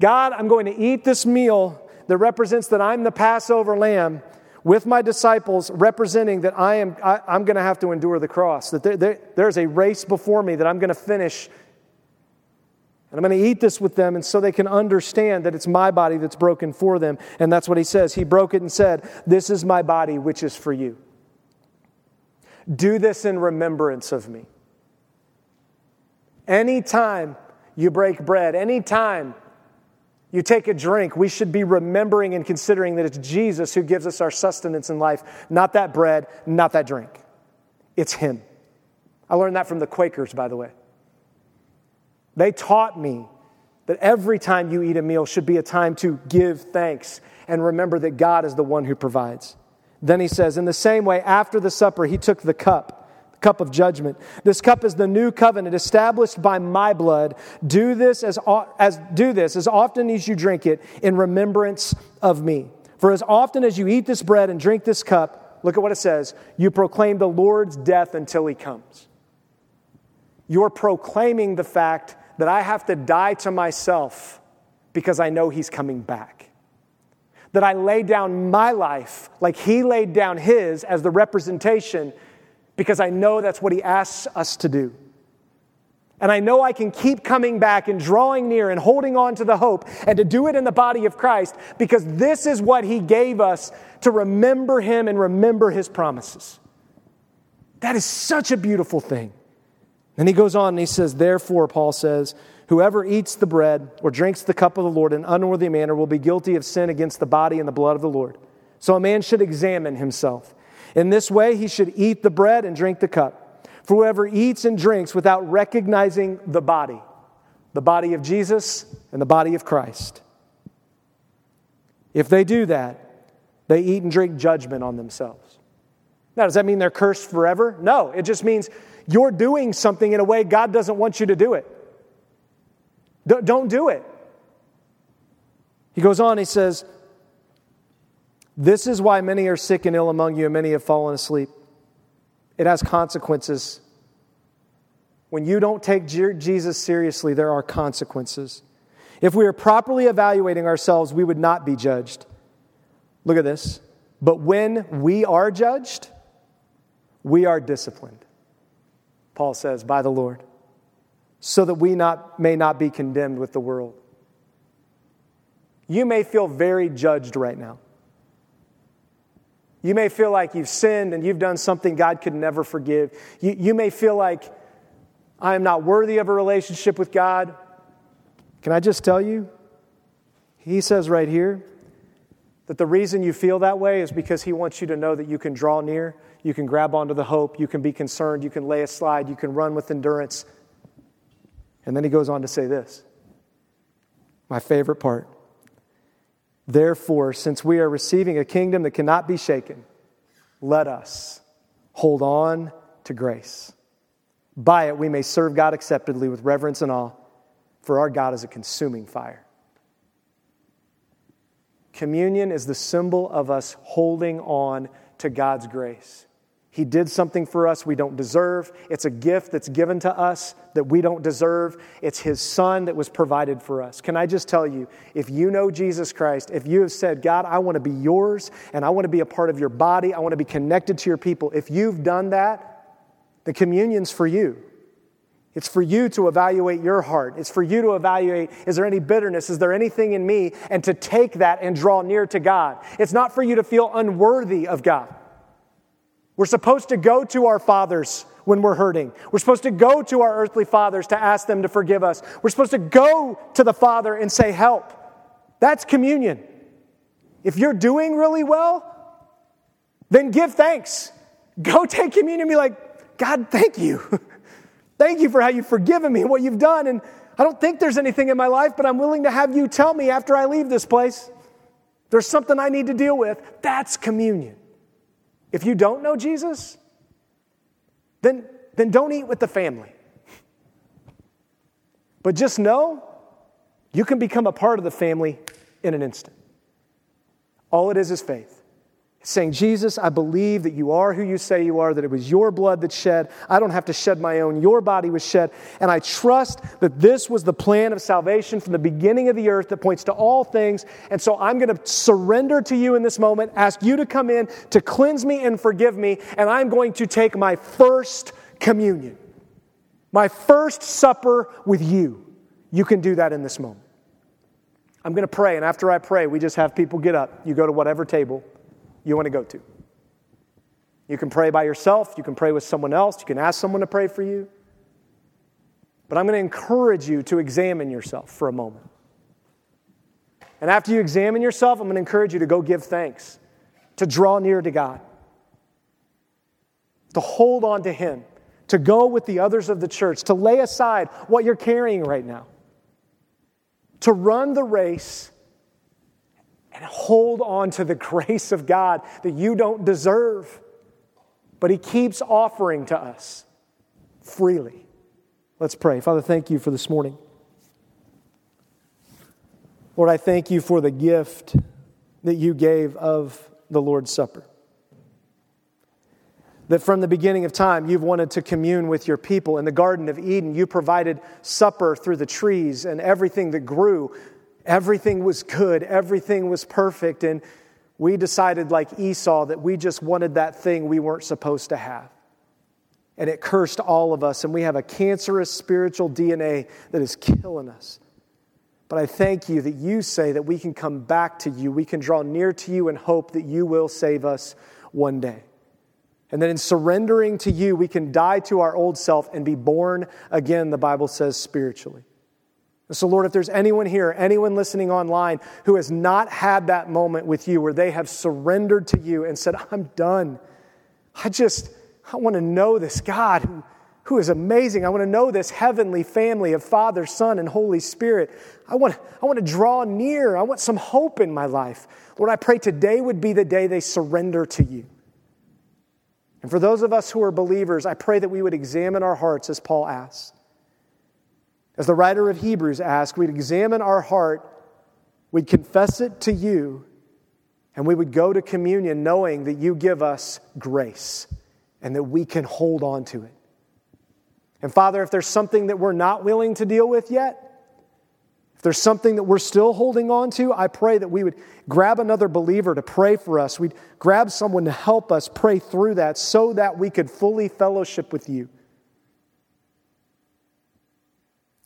God, I'm going to eat this meal that represents that I'm the Passover lamb with my disciples representing that I am I, am going to have to endure the cross, that there, there, there's a race before me that I'm going to finish. And I'm going to eat this with them, and so they can understand that it's my body that's broken for them. And that's what he says. He broke it and said, This is my body, which is for you. Do this in remembrance of me. Anytime you break bread, anytime you take a drink, we should be remembering and considering that it's Jesus who gives us our sustenance in life, not that bread, not that drink. It's Him. I learned that from the Quakers, by the way. They taught me that every time you eat a meal should be a time to give thanks and remember that God is the one who provides. Then he says, In the same way, after the supper, he took the cup cup of judgment. This cup is the new covenant established by my blood. Do this as, as do this as often as you drink it in remembrance of me. For as often as you eat this bread and drink this cup, look at what it says, you proclaim the Lord's death until he comes. You're proclaiming the fact that I have to die to myself because I know he's coming back that I lay down my life like he laid down his as the representation because I know that's what He asks us to do. And I know I can keep coming back and drawing near and holding on to the hope and to do it in the body of Christ because this is what He gave us to remember Him and remember His promises. That is such a beautiful thing. And he goes on and he says, Therefore, Paul says, whoever eats the bread or drinks the cup of the Lord in unworthy manner will be guilty of sin against the body and the blood of the Lord. So a man should examine himself. In this way, he should eat the bread and drink the cup. For whoever eats and drinks without recognizing the body, the body of Jesus and the body of Christ, if they do that, they eat and drink judgment on themselves. Now, does that mean they're cursed forever? No, it just means you're doing something in a way God doesn't want you to do it. Don't do it. He goes on, he says, this is why many are sick and ill among you, and many have fallen asleep. It has consequences. When you don't take Jesus seriously, there are consequences. If we are properly evaluating ourselves, we would not be judged. Look at this. But when we are judged, we are disciplined, Paul says, by the Lord, so that we not, may not be condemned with the world. You may feel very judged right now. You may feel like you've sinned and you've done something God could never forgive. You, you may feel like I am not worthy of a relationship with God. Can I just tell you? He says right here, That the reason you feel that way is because He wants you to know that you can draw near, you can grab onto the hope, you can be concerned, you can lay aside, you can run with endurance. And then He goes on to say this my favorite part. Therefore, since we are receiving a kingdom that cannot be shaken, let us hold on to grace. By it, we may serve God acceptably with reverence and awe, for our God is a consuming fire. Communion is the symbol of us holding on to God's grace. He did something for us we don't deserve. It's a gift that's given to us that we don't deserve. It's His Son that was provided for us. Can I just tell you, if you know Jesus Christ, if you have said, God, I want to be yours and I want to be a part of your body, I want to be connected to your people, if you've done that, the communion's for you. It's for you to evaluate your heart. It's for you to evaluate is there any bitterness? Is there anything in me? And to take that and draw near to God. It's not for you to feel unworthy of God. We're supposed to go to our fathers when we're hurting. We're supposed to go to our earthly fathers to ask them to forgive us. We're supposed to go to the Father and say, Help. That's communion. If you're doing really well, then give thanks. Go take communion and be like, God, thank you. thank you for how you've forgiven me and what you've done. And I don't think there's anything in my life, but I'm willing to have you tell me after I leave this place. There's something I need to deal with. That's communion. If you don't know Jesus, then, then don't eat with the family. But just know you can become a part of the family in an instant. All it is is faith saying, Jesus, I believe that you are who you say you are, that it was your blood that shed. I don't have to shed my own. Your body was shed. And I trust that this was the plan of salvation from the beginning of the earth that points to all things. And so I'm going to surrender to you in this moment, ask you to come in to cleanse me and forgive me. And I'm going to take my first communion, my first supper with you. You can do that in this moment. I'm going to pray. And after I pray, we just have people get up. You go to whatever table you want to go to. You can pray by yourself, you can pray with someone else, you can ask someone to pray for you. But I'm going to encourage you to examine yourself for a moment. And after you examine yourself, I'm going to encourage you to go give thanks, to draw near to God, to hold on to Him, to go with the others of the church, to lay aside what you're carrying right now, to run the race and hold on to the grace of God that you don't deserve, but He keeps offering to us freely. Let's pray. Father, thank you for this morning. Lord, I thank you for the gift that you gave of the Lord's Supper. That from the beginning of time, you've wanted to commune with your people. In the Garden of Eden, you provided supper through the trees and everything that grew Everything was good, everything was perfect, and we decided, like Esau, that we just wanted that thing we weren't supposed to have. And it cursed all of us, and we have a cancerous spiritual DNA that is killing us. But I thank you that you say that we can come back to you, we can draw near to you and hope that you will save us one day. And that in surrendering to you, we can die to our old self and be born again, the Bible says, spiritually. So, Lord, if there's anyone here, anyone listening online who has not had that moment with you where they have surrendered to you and said, I'm done. I just, I want to know this God who, who is amazing. I want to know this heavenly family of Father, Son, and Holy Spirit. I want, I want to draw near. I want some hope in my life. Lord, I pray today would be the day they surrender to you. And for those of us who are believers, I pray that we would examine our hearts as Paul asks. As the writer of Hebrews asked, we'd examine our heart, we'd confess it to you, and we would go to communion knowing that you give us grace and that we can hold on to it. And Father, if there's something that we're not willing to deal with yet, if there's something that we're still holding on to, I pray that we would grab another believer to pray for us. We'd grab someone to help us pray through that so that we could fully fellowship with you.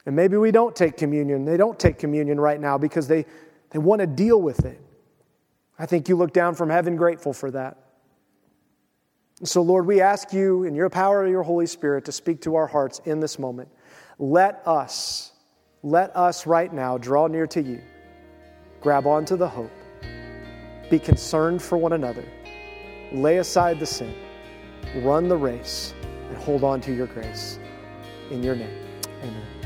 And maybe we don't take communion. They don't take communion right now because they, they want to deal with it. I think you look down from heaven grateful for that. And so, Lord, we ask you in your power of your Holy Spirit to speak to our hearts in this moment. Let us, let us right now draw near to you, grab onto the hope, Be concerned for one another. Lay aside the sin. Run the race and hold on to your grace. In your name, amen.